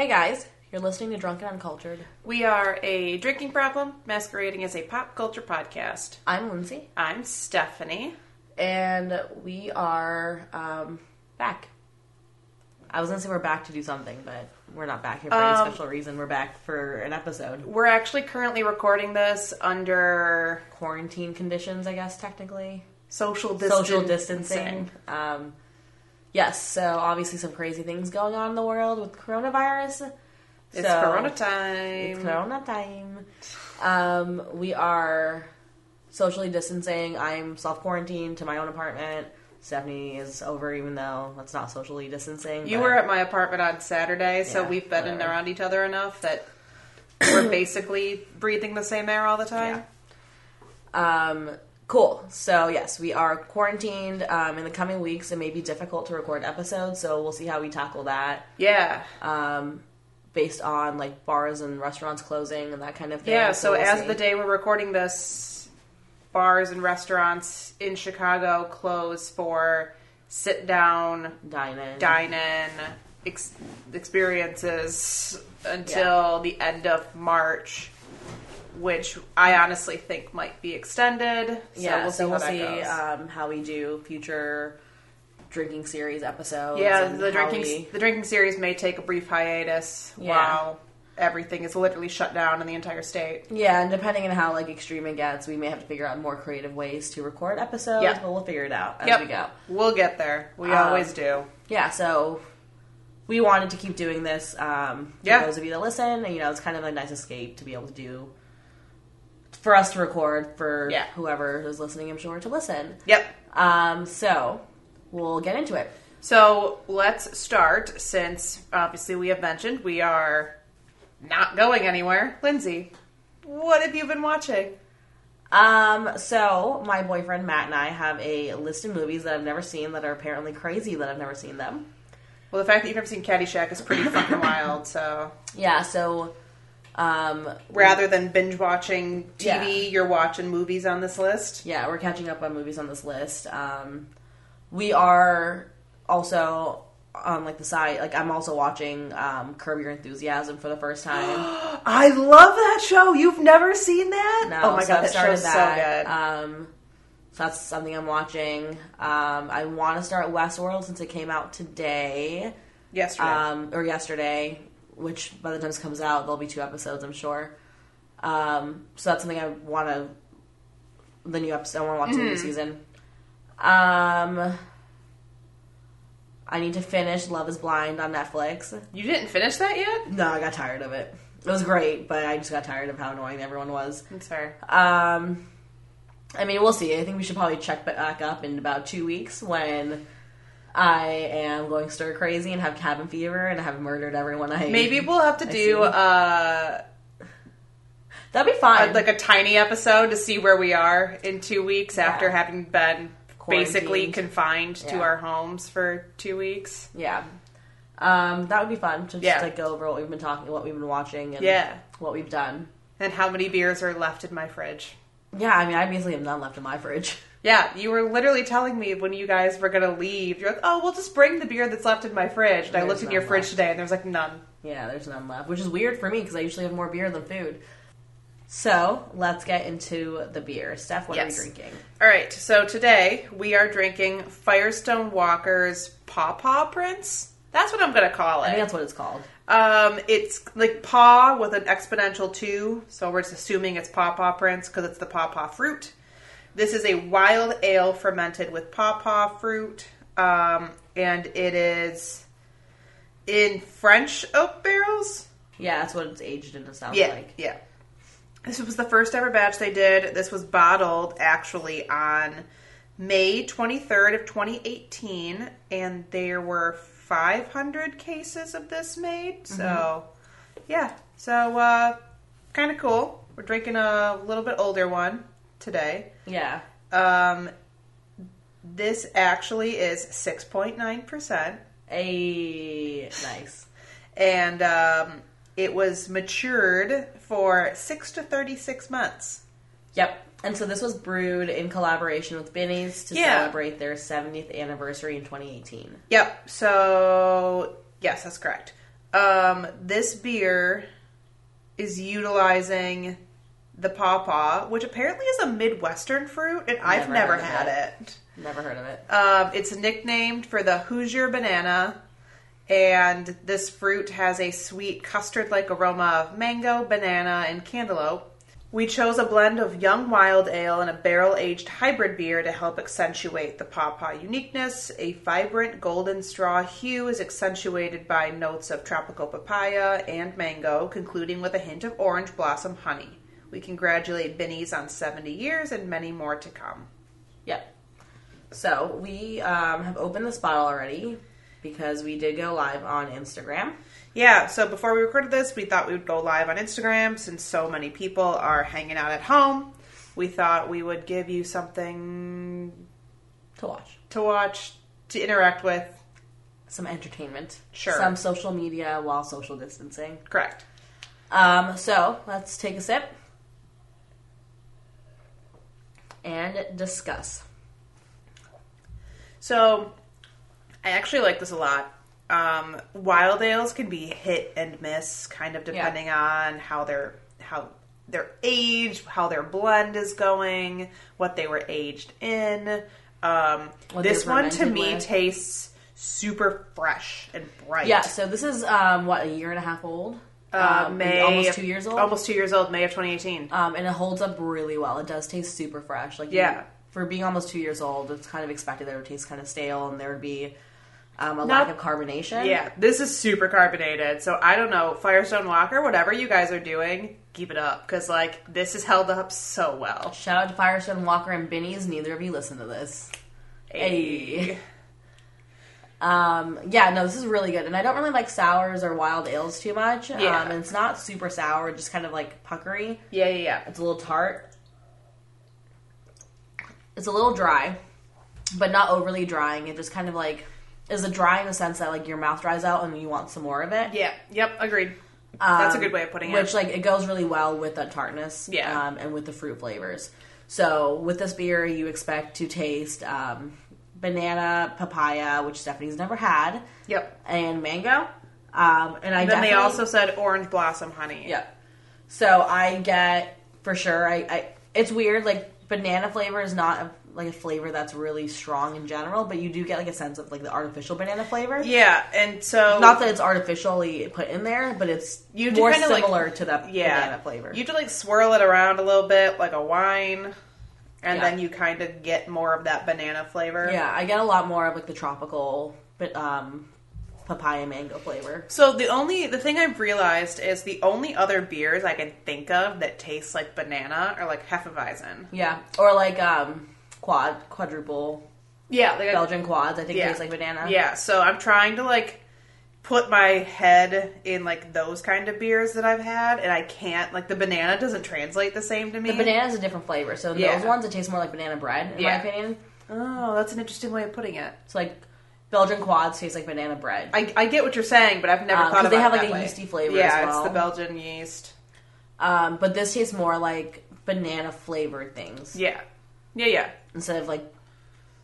Hey guys, you're listening to Drunken Uncultured. We are a drinking problem masquerading as a pop culture podcast. I'm Lindsay, I'm Stephanie. and we are um, back. I was gonna say we're back to do something, but we're not back here for any Um, special reason. We're back for an episode. We're actually currently recording this under Quarantine conditions, I guess, technically. social distancing. Social distancing. Um, yes, so obviously some crazy things going on in the world with coronavirus. It's So- Corona time. It's Corona time. Um, we are socially distancing. I'm self quarantined to my own apartment. Stephanie is over, even though that's not socially distancing. You were at my apartment on Saturday, so we've been whatever. around each other enough that we're basically breathing the same air all the time. Um, cool. So yes, we are quarantined. Um, in the coming weeks, it may be difficult to record episodes, so we'll see how we tackle that. Yeah. Um, based on like bars and restaurants closing and that kind of thing. Yeah, so, we'll as see. the day we're recording this, bars and restaurants in Chicago close for sit down, dine in, dine in ex- experiences until the end of March, which I honestly think might be extended. So yeah, we'll see so how we'll see um, how we do future drinking series episodes. yeah, the drinking we- the drinking series may take a brief hiatus Yeah. while everything is literally shut down in the entire state. Yeah, and depending on how like extreme it gets, we may have to figure out more creative ways to record episodes. Yeah. but we'll figure it out as Yep. we go. We'll get there. We Um, always do. Yeah, so we wanted to keep doing this. Um, for Yeah. those of you that listen, and you know, it's kind of a nice escape to be able to do for us to record for Yeah. whoever is listening. I'm sure to listen. Yep. Um, so we'll get into it. So let's start since obviously we have mentioned we are not going anywhere. Lindsay, what have you been watching? Um, so my boyfriend Matt and I have a list of movies that I've never seen that are apparently crazy that I've never seen them. Well, the fact that you've never seen Caddyshack is pretty fucking wild. So Yeah, so um rather than binge watching TV, Yeah. you're watching movies on this list. yeah, we're catching up on movies on this list. Um we are also on like the side like I'm also watching um Curb Your Enthusiasm for the first time. I love that show. You've never seen that? No, oh my so god, I've that show's that. so good. Um, so that's something I'm watching. Um, I want to start Westworld since it came out today. Yesterday. um, or yesterday, which by the time this comes out, there'll be two episodes, I'm sure. Um, so that's something I want to. The new episode, I want to watch the new season. Um, I need to finish Love Is Blind on Netflix. you didn't finish that yet? No, I got tired of it. It was great, but I just got tired of how annoying everyone was. That's fair. Um, I mean, we'll see. I think we should probably check back up in about two weeks when I am going stir crazy and have cabin fever and have murdered everyone I Maybe we'll have to I do uh, That'd be fine. like a tiny episode to see where we are in two weeks after having been basically confined to our homes for two weeks. yeah. Um, that would be fun to just Yeah. like go over what we've been talking, what we've been watching, and Yeah. what we've done. And how many beers are left in my fridge? Yeah, I mean, I basically have none left in my fridge. Yeah, you were literally telling me when you guys were gonna leave. You're like, "Oh, we'll just bring the beer that's left in my fridge." And I There's looked in none your fridge left. today, and there's like none. Yeah, there's none left, which is weird for me because I usually have more beer than food. So let's get into the beer. Steph, what Yes. are we drinking? All right, so today we are drinking Firestone Walker's Paw Paw Prince. That's what I'm gonna call I think it. that's what it's called. Um, it's like paw with an exponential two, so we're just assuming it's Paw Paw Prince because it's the Paw Paw fruit. This is a wild ale fermented with Paw Paw fruit, um, and it is in French oak barrels. Yeah, that's what it's aged in. It sounds Yeah, like. yeah. This was the first ever batch they did. This was bottled actually on May 23rd of 2018, and there were 500 cases of this made. So, yeah. So, uh, kind of cool. We're drinking a little bit older one today. Yeah. Um, this actually is 6.9%. A nice. and um, it was matured for six to thirty-six months. Yep. And so this was brewed in collaboration with Binny's to Yeah. celebrate their 70th anniversary in 2018. Yep. So yes, that's correct. Um, this beer is utilizing the pawpaw, which apparently is a Midwestern fruit, and I've Never never had it. it. Never heard of it. Um, it's nicknamed for the Hoosier banana, and this fruit has a sweet custard like aroma of mango, banana, and cantaloupe. We chose a blend of young wild ale and a barrel aged hybrid beer to help accentuate the pawpaw uniqueness. A vibrant golden straw hue is accentuated by notes of tropical papaya and mango, concluding with a hint of orange blossom honey. We congratulate Binny's on 70 years and many more to come. Yep. So we um, have opened this bottle already because we did go live on Instagram. Yeah, so before we recorded this, we thought we would go live on Instagram since so many people are hanging out at home. We thought we would give you something to watch. to watch, to interact with. Some entertainment. Sure. Some social media while social distancing. Correct. Um, so let's take a sip and discuss. So, I actually like this a lot. Um, wild ales can be hit and miss, kind of depending on how they're how their age, how their blend is going, what they were aged in. Um, this one to me with. tastes super fresh and bright. Yeah, so this is um, what a year and a half old. Uh, Um, May almost of- two years old. Almost two years old, May of 2018. um, and it holds up really well. It does taste super fresh. Like you- Yeah. for being almost two years old, it's kind of expected that it would taste kind of stale and there would be um, a Not- lack of carbonation. Yeah, this is super carbonated. So I don't know, Firestone Walker, whatever you guys are doing, keep it up because like this is held up so well. Shout out to Firestone Walker and Binny's. Neither of you listen to this. Hey. Um, yeah, no, this is really good, and I don't really like sours or wild ales too much. Yeah. Um, and it's not super sour, just kind of like puckery. Yeah, yeah, yeah. It's a little tart. It's a little dry, but not overly drying. It just kind of like is a dry in the sense that like your mouth dries out and you want some more of it. Yeah, yep, agreed. That's a Um, good way of putting it. Which it. like it goes really well with that tartness, Yeah. um, and with the fruit flavors. So with this beer, you expect to taste um, banana, papaya, which Stephanie's never had, Yep. and mango. Um, and I then they also said orange blossom honey. yeah. So I get for sure. I, I it's weird. Like banana flavor is not a, like a flavor that's really strong in general, but you do get like a sense of like the artificial banana flavor. Yeah, and so Not that it's artificially put in there, but it's You more kinda, like- similar to the yeah, banana flavor. You have to like swirl it around a little bit like a wine, and Yeah. then you kind of get more of that banana flavor. yeah, I get a lot more of like the tropical, but um, papaya mango flavor. So the only the thing I've realized is the only other beers I can think of that taste like banana are like Hefeweizen. Yeah, or like um, quad, quadruple Yeah, like Belgian quads. I think yeah. taste like banana. Yeah, so I'm trying to like put my head in like those kind of beers that I've had, and I can't. Like the banana doesn't translate the same to me. The banana is a different flavor. So Yeah. those ones, it tastes more like banana bread, in Yeah. my opinion. Oh, that's an interesting way of putting it. It's like Belgian quads taste like banana bread. I, I get what you're saying, but I've never Um, thought about they have, like, a way. yeasty flavor Yeah, as well. it's the Belgian yeast. Um, but this tastes more like banana flavored things Yeah, yeah, yeah, instead of like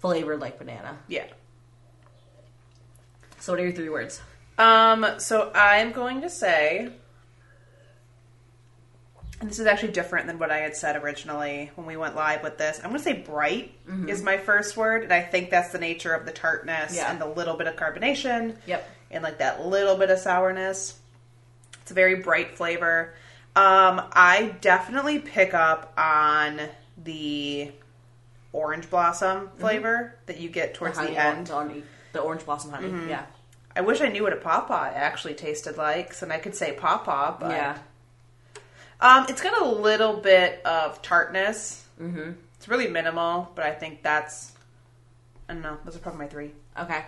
flavored like banana. yeah. So what are your three words? Um, so I'm going to say, and this is actually different than what I had said originally when we went live with this. I'm going to say bright is my first word, and I think that's the nature of the tartness Yeah. and the little bit of carbonation. Yep. And like that little bit of sourness. It's a very bright flavor. Um, I definitely pick up on the orange blossom flavor that you get towards the honey end. on- on the orange blossom honey. Mm-hmm. Yeah. I wish I knew what a pawpaw actually tasted like, so I could say pawpaw. But Yeah. um, it's got a little bit of tartness. Mm-hmm. It's really minimal, but I think that's. I don't know. Those are probably my three. Okay.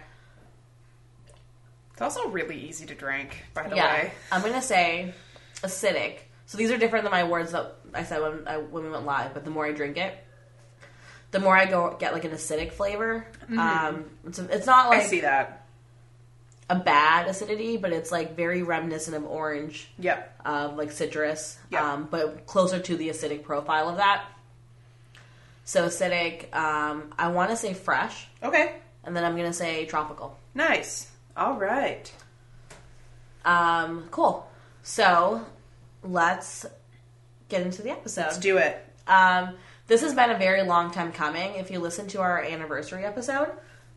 It's also really easy to drink, by the yeah. way. I'm gonna say acidic. So these are different than my words that I said when I, when we went live. But the more I drink it, the more I go get like an acidic flavor. Um, it's, it's not like Mm-hmm. I see that. A bad acidity, but it's like very reminiscent of orange, Yep. of like citrus, Yeah. um, but closer to the acidic profile of that. So acidic. Um, I want to say fresh, Okay. and then I'm gonna say tropical. Nice. All right. Um, cool. So let's get into the episode. Let's do it. Um, this has been a very long time coming. If you listen to our anniversary episode,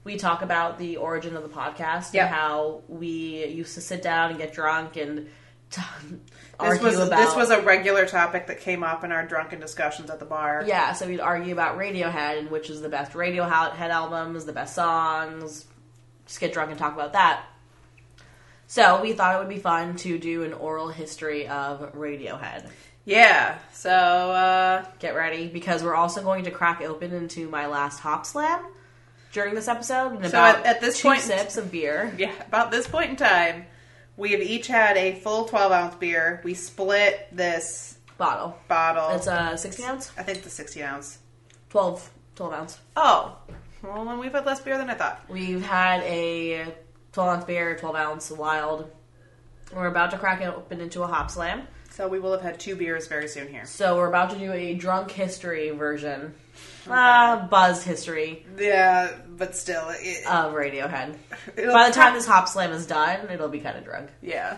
we talk about the origin of the podcast Yep. and how we used to sit down and get drunk and t- This argue was about. this was a regular topic that came up in our drunken discussions at the bar. yeah. So we'd argue about Radiohead and which is the best Radiohead albums, the best songs. Just get drunk and talk about that. So we thought it would be fun to do an oral history of Radiohead. Yeah. So uh, get ready because we're also going to crack open into my last hop slam during this episode. And So about at- at this two point- sips of beer. yeah, about this point in time, we have each had a full twelve ounce beer. We split this bottle. bottle. It's a 16 ounce, I think the sixty ounce. 12, 12 ounce. Oh, well, then we've had less beer than I thought. We've had a 12 ounce beer, 12 ounce wild. We're about to crack it open into a Hopslam. So we will have had two beers very soon here. So we're about to do a drunk history version, uh, buzzed history Yeah, but still, it, of Radiohead. By the time this Hopslam is done, it'll be kind of drunk. yeah,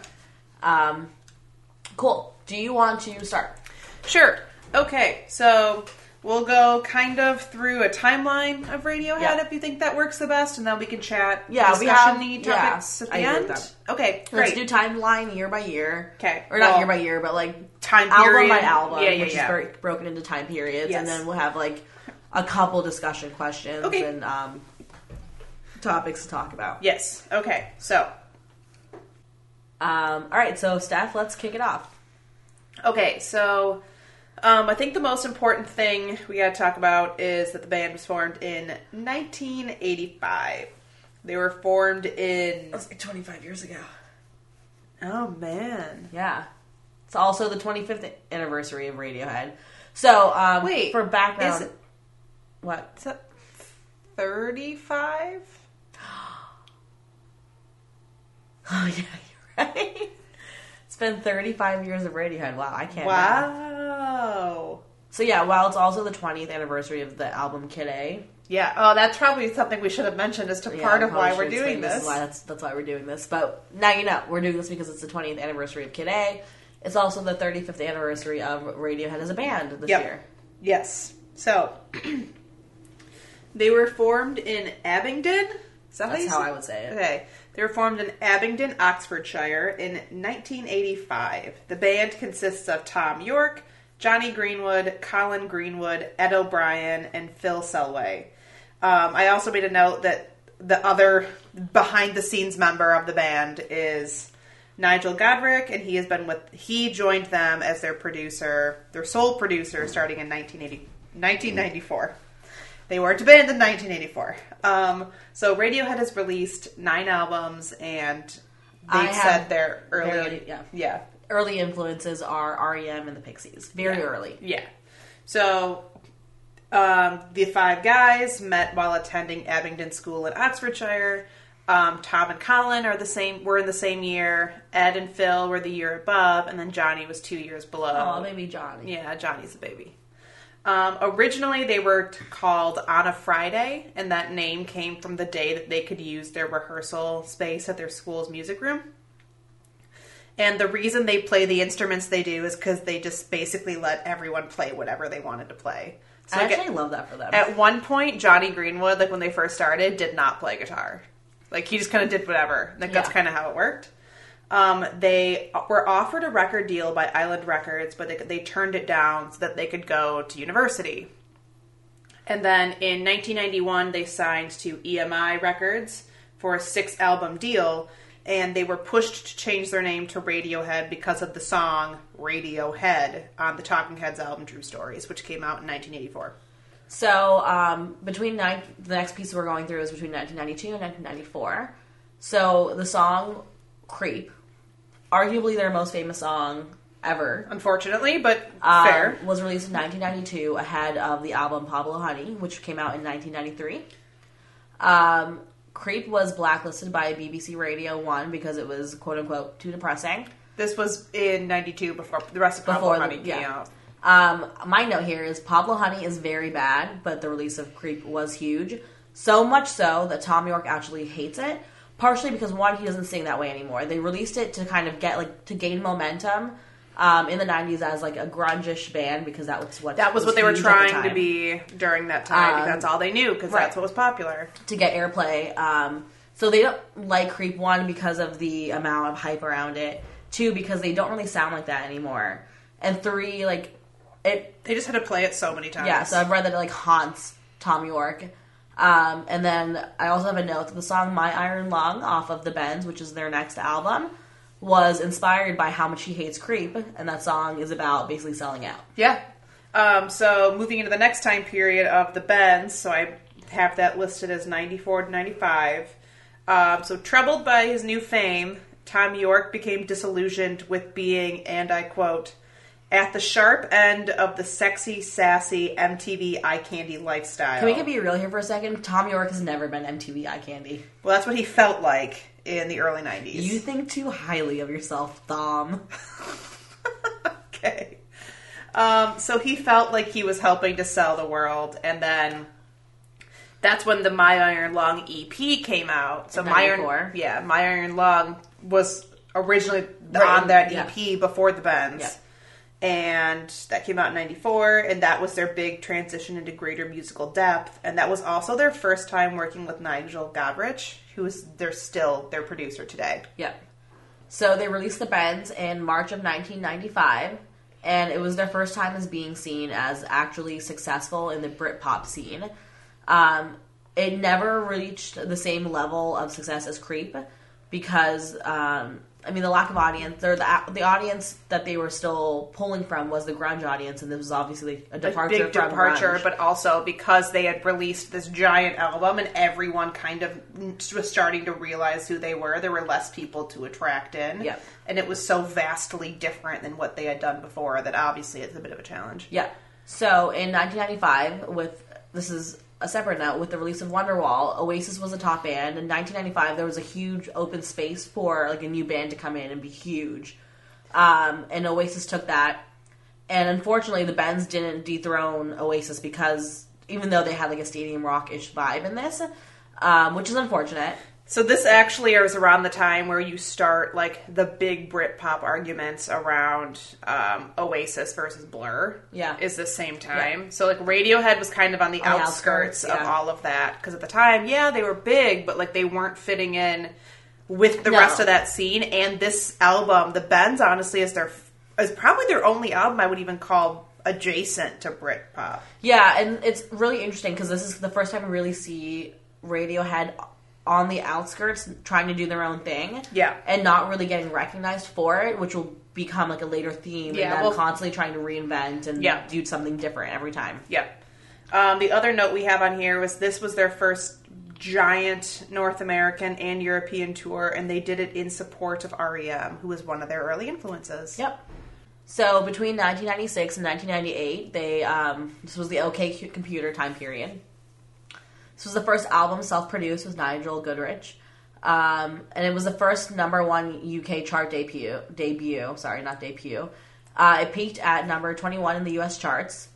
Um, cool. Do you want to start? sure. Okay, so we'll go kind of through a timeline of Radiohead Yeah. if you think that works the best, and then we can chat. Yeah, we have- topics yeah, at I the with end. Okay, Let's great. do timeline year by year. Okay, Or not well, year by year, but like time album by album, Yeah, yeah, which yeah. is very broken into time periods, Yes. and then we'll have like a couple discussion questions Okay. and um, topics to talk about. Yes. Okay. So, Um, all right, so Steph, let's kick it off. okay. So, um, I think the most important thing we got to talk about is that the band was formed in 1985. They were formed in. was like 25 years ago. Oh man. Yeah, it's also the 25th anniversary of Radiohead. So, um, Wait, for background, is it- what? Is that 35? Oh yeah, you're right. It's been 35 years of Radiohead. Wow, I can't. math. Wow. So yeah, while it's also the 20th anniversary of the album Kid A, Yeah. Oh, that's probably something we should have mentioned as to yeah, part of why we're doing explain this. why that's that's why we're doing this. But now you know we're doing this because it's the 20th anniversary of Kid A. It's also the 35th anniversary of Radiohead as a band this Yep. year. Yes. So, they were formed in Abingdon. Is that That's you how I would say it. Okay. They were formed in Abingdon, Oxfordshire in 1985. The band consists of Thom Yorke, Jonny Greenwood, Colin Greenwood, Ed O'Brien, and Phil Selway. Um, I also made a note that the other behind the scenes member of the band is Nigel Godrich, and he has been with, he joined them as their producer, their sole producer, starting in 1980, 1994. They weren't in 1984. Um, so Radiohead has released nine albums, and I they've said their early, yeah. yeah, Early influences are REM and the Pixies. Very early. yeah. So um, the five guys met while attending Abingdon School in Oxfordshire. Um, Tom and Colin are the same. Were in the same year. Ed and Phil were the year above, and then Jonny was two years below. Oh, maybe Jonny. Yeah, Jonny's a baby. Um, originally, they were t- called On a Friday, and that name came from the day that they could use their rehearsal space at their school's music room. And the reason they play the instruments they do is because they just basically let everyone play whatever they wanted to play. So I like, actually love that for them. at one point, Jonny Greenwood, like when they first started, did not play guitar. Like he just kind of did whatever. Like that's kind of how it worked. Um, they were offered a record deal by Island Records, but they, they turned it down so that they could go to university. And then in 1991, they signed to EMI Records for a six album deal, and they were pushed to change their name to Radiohead because of the song Radiohead on the Talking Heads album True Stories, which came out in 1984. So um, between the next piece we're going through is between 1992 and 1994. So the song "Creep," arguably their most famous song ever, Unfortunately, but um, fair. was released in 1992 ahead of the album Pablo Honey, which came out in 1993. Um, "Creep" was blacklisted by BBC Radio One because it was "quote unquote" too depressing. This was in 92 before the rest of Pablo Before the- Honey came yeah. out. Um, my note here is Pablo Honey is very bad, but the release of Creep was huge. So much so that Thom Yorke actually hates it. Partially because one, he doesn't sing that way anymore. They released it to kind of get like to gain momentum um, in the '90s as like a grunge-ish band because that was what That was what they were at the trying to be during that time. Um, that's all they knew because right. that's what was popular. to get airplay. Um, so they don't like Creep one because of the amount of hype around it. Two because they don't really sound like that anymore. And three, like it. They just had to play it so many times. Yeah, so I've read that it like haunts Thom Yorke. Um, and then I also have a note that the song "My Iron Lung" off of the Bends, which is their next album, was inspired by how much he hates Creep, and that song is about basically selling out. Yeah. Um, so moving into the next time period of the Bends, so I have that listed as 94 to 95. Um, so troubled by his new fame, Thom Yorke became disillusioned with being, and I quote, at the sharp end of the sexy, sassy MTV eye candy lifestyle. Can we get be real here for a second? Thom Yorke has never been MTV Eye Candy. well, that's what he felt like in the early 90s. You think too highly of yourself, Thom. okay. Um, so he felt like he was helping to sell the world, and then that's when the My Iron Lung EP came out. So My Iron, 94. yeah, My Iron Lung was originally Right, on that yeah. EP before the Bends. Yeah. And that came out in 94, and that was their big transition into greater musical depth. And that was also their first time working with Nigel Godrich, who is they're still their producer today. Yep. So they released the Bends in March of 1995, and it was their first time as being seen as actually successful in the Britpop scene. Um, it never reached the same level of success as Creep because, um, I mean, the lack of audience, or the the audience that they were still pulling from was the grunge audience, and this was obviously a departure. a big departure, grunge. but also because they had released this giant album and everyone kind of was starting to realize who they were. There were less people to attract in, Yep. and it was so vastly different than what they had done before that obviously it's a bit of a challenge. Yeah. So in 1995, with this is a separate note, with the release of Wonderwall, Oasis was a top band. In 1995, there was a huge open space for like a new band to come in and be huge, um, and Oasis took that. And unfortunately, the Bends didn't dethrone Oasis because even though they had like a stadium rock ish vibe in this, um, which is unfortunate. So this actually is around the time where you start like the big Britpop arguments around um, Oasis versus Blur. Yeah. is the same time. So like Radiohead was kind of on the On the outskirts, of yeah. all of that because at the time, yeah, they were big, but like they weren't fitting in with the No. rest of that scene. And this album, the Bends, honestly, is their is probably their only album I would even call adjacent to Britpop. Yeah, and it's really interesting because this is the first time we really see Radiohead on the outskirts trying to do their own thing. Yeah. And not really getting recognized for it, which will become like a later theme Yeah, and them well- constantly trying to reinvent and Yeah. do something different every time. Yep. Um, the other note we have on here was this was their first giant North American and European tour, and they did it in support of REM, who was one of their early influences. Yep. So between 1996 and 1998, they um, this was the OK Computer time period. This was the first album self-produced with Nigel Godrich, um, and it was the first number one UK chart debut. Debut, sorry, not debut. Uh, it peaked at number 21 in the US charts.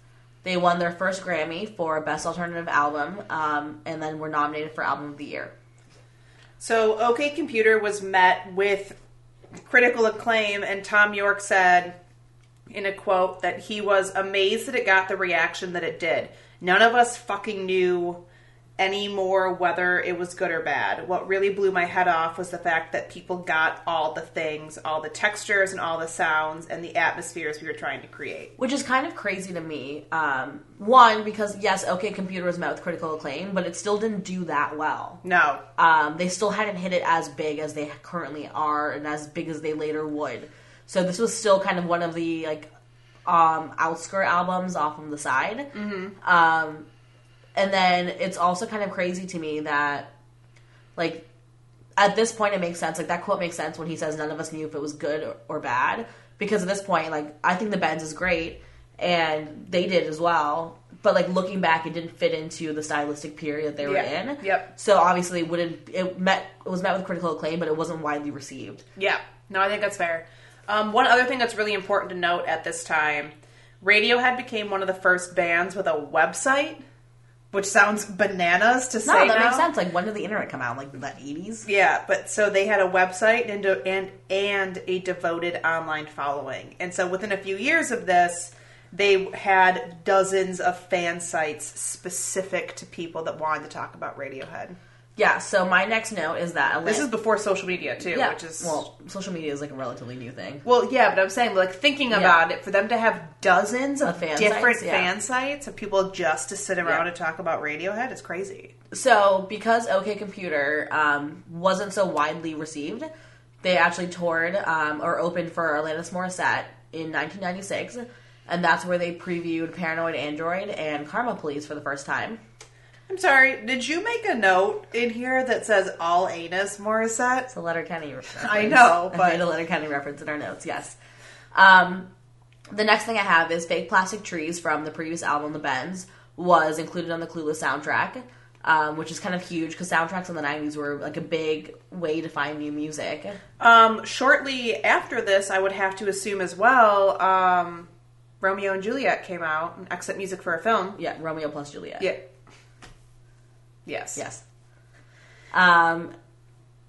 They won their first Grammy for Best Alternative Album, um, and then were nominated for Album of the Year. So, OK Computer was met with critical acclaim, and Thom Yorke said in a quote that he was amazed that it got the reaction that it did. None of us fucking knew anymore whether it was good or bad. What really blew my head off was the fact that people got all the things, all the textures and all the sounds and the atmospheres we were trying to create. which is kind of crazy to me. Um, one, because yes, OK Computer was met with critical acclaim, but it still didn't do that well. No. Um, they still hadn't hit it as big as they currently are, and as big as they later would. So this was still kind of one of the like um, outskirt albums off on the side. Mm-hmm. Um, and then it's also kind of crazy to me that like at this point it makes sense. Like that quote makes sense when he says none of us knew if it was good or, or bad. Because at this point like i think the Bends is great and they did as well. But like looking back it didn't fit into the stylistic period that they were Yeah. in. Yep. so obviously it wouldn't it met it was met with critical acclaim but it wasn't widely received. Yeah, no, I think that's fair. Um, one other thing that's really important to note at this time Radiohead became one of the first bands with a website which sounds bananas to say. No, that now. makes sense. Like, when did the internet come out? Like the eighties. Yeah, but so they had a website and and and a devoted online following, and so within a few years of this, they had dozens of fan sites specific to people that wanted to talk about Radiohead. Yeah. So my next note is that Atlanta, This is before social media too, yeah, which is well, social media is like a relatively new thing. Well, yeah, but I'm saying, like, thinking about it, for them to have dozens of Of fan different sites, yeah. fan sites of people just to sit around Yeah. and talk about Radiohead is crazy. So, because OK Computer um, wasn't so widely received, they actually toured um, or opened for Alanis Morissette in 1996, and that's where they previewed Paranoid Android and Karma Police for the first time. I'm sorry, did you make a note in here that says all anus Morissette? It's a Letterkenny reference. I know, I but- made a Letterkenny reference in our notes, yes. Um, the next thing I have is Fake Plastic Trees from the previous album, The Bends, was included on the Clueless soundtrack, um, which is kind of huge because soundtracks in the 90s were like a big way to find new music. Um, shortly after this, I would have to assume as well, um, Romeo and Juliet came out and exit music for a film. Yeah, Romeo plus Juliet. Yeah. Yes. Yes. Um,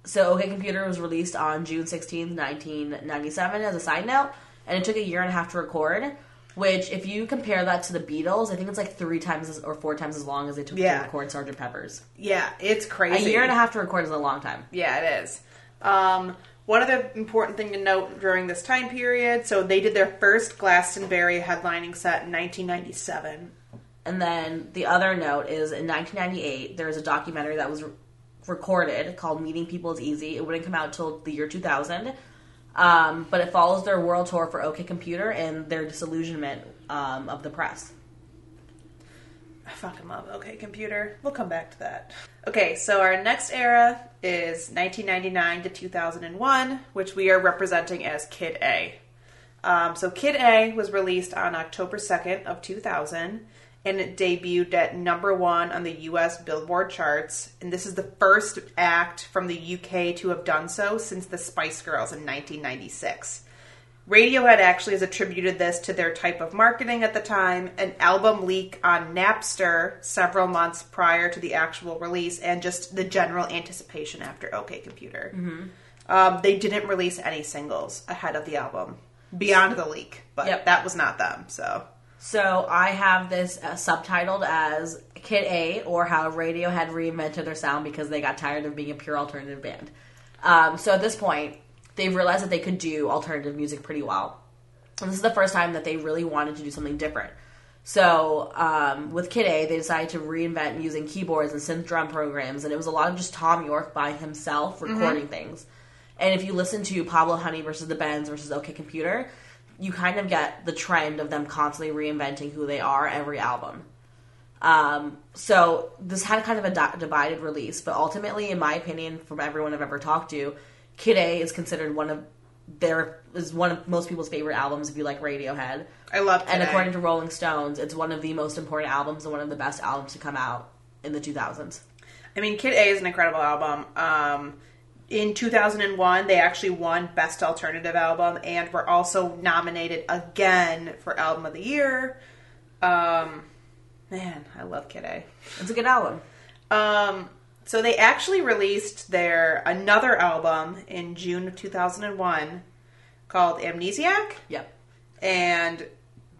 so OK Computer was released on June 16th, 1997 as a side note, and it took a year and a half to record, which if you compare that to the Beatles, I think it's like three times as, or four times as long as it took Yeah. to record Sgt. Pepper's. Yeah, it's crazy. A year and a half to record is a long time. Yeah, it is. Um, one other important thing to note during this time period so they did their first Glastonbury headlining set in 1997. And then the other note is in 1998, there was a documentary that was re- recorded called Meeting People is Easy. It wouldn't come out till the year 2000. Um, but it follows their world tour for OK Computer and their disillusionment um, of the press. I fucking love OK Computer. We'll come back to that. Okay, so our next era is 1999 to 2001, which we are representing as Kid A. Um, so Kid A was released on October 2nd of 2000 and it debuted at number one on the U.S. Billboard charts. And this is the first act from the UK to have done so since the Spice Girls in 1996. Radiohead actually has attributed this to their type of marketing at the time, an album leak on Napster several months prior to the actual release, and just the general anticipation after OK Computer. Um, they didn't release any singles ahead of the album beyond the leak, but Yep. that was not them. So So I have this uh, subtitled as Kid A, or how Radiohead reinvented their sound because they got tired of being a pure alternative band. Um, so at this point, they've realized that they could do alternative music pretty well. And this is the first time that they really wanted to do something different. So um, with Kid A, they decided to reinvent using keyboards and synth drum programs, and it was a lot of just Thom Yorke by himself recording things. And if you listen to Pablo Honey versus the Bends versus OK Computer, you kind of get the trend of them constantly reinventing who they are every album. Um, so this had kind of a di- divided release, but ultimately, in my opinion, from everyone I've ever talked to, Kid A is considered one of their is one of most people's favorite albums if you like Radiohead. I love And Kid A. according to Rolling Stones, it's one of the most important albums and one of the best albums to come out in the 2000s. I mean, Kid A is an incredible album. Um, in 2001, they actually won Best Alternative Album and were also nominated again for Album of the Year. Um, man, I love Kid A. It's a good album. Um, so they actually released their another album in June of 2001 called Amnesiac Yep. and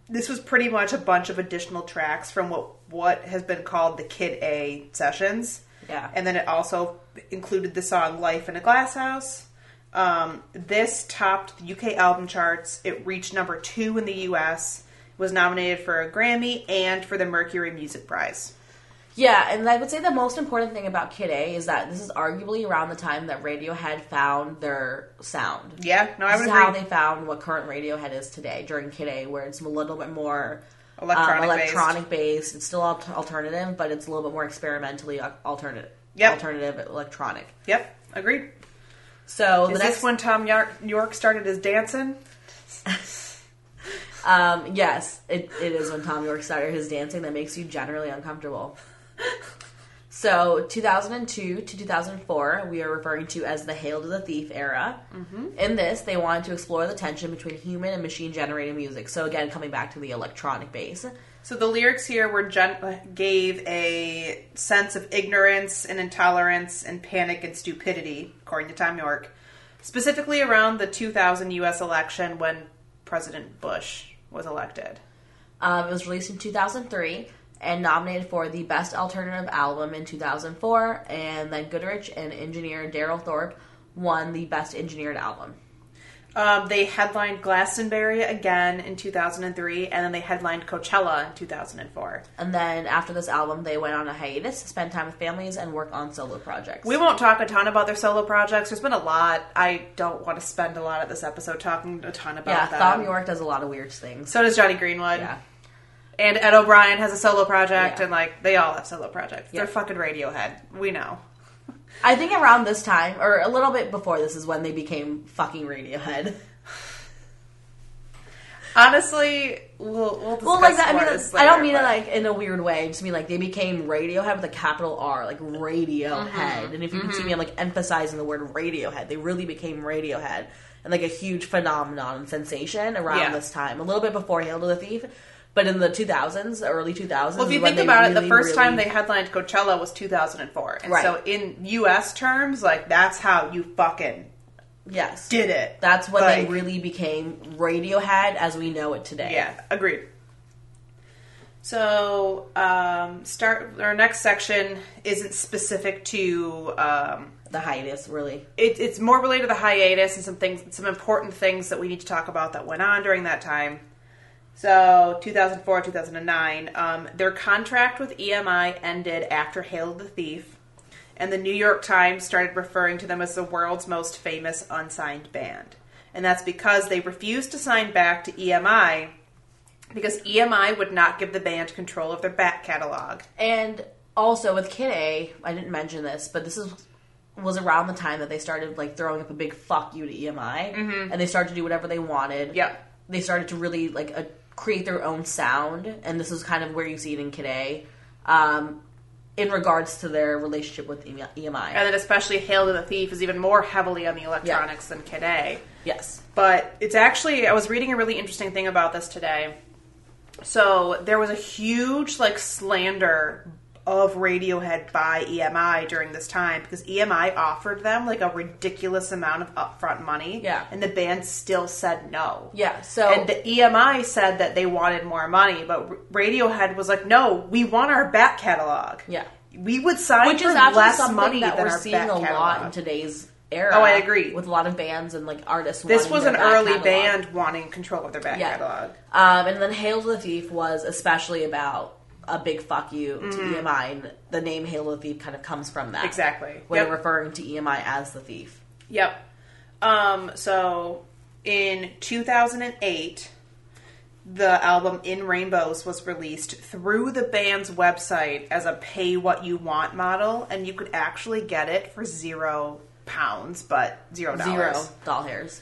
this was pretty much a bunch of additional tracks from what what has been called the Kid A sessions. Yeah. And then it also included the song Life in a Glass House. Um, this topped the UK album charts. It reached number two in the US, was nominated for a Grammy and for the Mercury Music Prize. Yeah, and I would say the most important thing about Kid A is that this is arguably around the time that Radiohead found their sound. Yeah, no, I This would is agree. how they found what current Radiohead is today during Kid A, where it's a little bit more Electronic um, based. electronic based. It's still al- alternative, but it's a little bit more experimentally alternative. Yep. Alternative electronic. Yep, agreed. So Is the this next when Thom Yorke, Yorke started his dancing? Um, yes, it, it is when Thom Yorke started his dancing that makes you generally uncomfortable. So 2002 to 2004, we are referring to as the Hail to the Thief era. Mm-hmm. In this, they wanted to explore the tension between human and machine generated music. So again, coming back to the electronic base. So the lyrics here were gen- gave a sense of ignorance and intolerance and panic and stupidity, according to Thom Yorke, specifically around the 2000 U.S. election when President Bush was elected. Um, it was released in 2003 and nominated for the Best Alternative Album in 2004. And then Godrich and engineer Darrell Thorp won the Best Engineered Album. Um, they headlined Glastonbury again in 2003, and then they headlined Coachella in 2004. And then after this album, they went on a hiatus, spend time with families, and work on solo projects. We won't talk a ton about their solo projects. There's been a lot. I don't want to spend a lot of this episode talking a ton about that. yeah, them. Thom Yorke does a lot of weird things. So does Jonny Greenwood. Yeah. And Ed O'Brien has a solo project, Yeah. and like they all have solo projects. Yeah. They're fucking Radiohead. We know. I think around this time, or a little bit before this, is when they became fucking Radiohead. Honestly, we'll we'll Well, like that. I mean, this I don't later, mean it like in a weird way. I just mean like they became Radiohead with a capital R, like Radiohead. Mm-hmm. And if you can see me, I'm like emphasizing the word Radiohead. They really became Radiohead and like a huge phenomenon and sensation around Yeah. this time. A little bit before Hail to the Thief, but in the 2000s, the early 2000s. Well, if you think about it, the really, first time they headlined Coachella was 2004, and Right. so in U.S. terms, like that's how you fucking yes did it. That's when they really became Radiohead as we know it today. Yeah, agreed. So, um, start our next section isn't specific to. Um, The hiatus, really. it, it's more related to the hiatus and some things, some important things that we need to talk about that went on during that time. So, 2004, 2009, um, their contract with EMI ended after Hail the Thief, and the New York Times started referring to them as the world's most famous unsigned band. And that's because they refused to sign back to EMI because EMI would not give the band control of their back catalog. And also with Kid A, I didn't mention this, but this is was around the time that they started like throwing up a big fuck you to EMI, and they started to do whatever they wanted. Yeah, they started to really like uh, create their own sound, and this is kind of where you see it in Kid A, um, in regards to their relationship with EMI. And then especially Hail to the Thief is even more heavily on the electronics than Kid A. yes, But it's actually, I was reading a really interesting thing about this today. So there was a huge like slander of Radiohead by EMI during this time because EMI offered them like a ridiculous amount of upfront money. Yeah. And the band still said no. yeah. So And the EMI said that they wanted more money, but Radiohead was like, "No, we want our back catalog. yeah, we would sign which for is less money that than we're our seeing back a catalog." lot in today's era. Oh, I agree. with a lot of bands and like artists. this was an early catalog. band wanting control of their back Yeah. catalog. Um, and then Hail to the Thief was especially about a big fuck you to EMI, and the name Halo Thief kind of comes from that. Exactly. When Yep. referring to EMI as the thief. Yep. Um, so in 2008, the album In Rainbows was released through the band's website as a pay what you want model, and you could actually get it for zero pounds, but zero dollars. Zero doll hairs.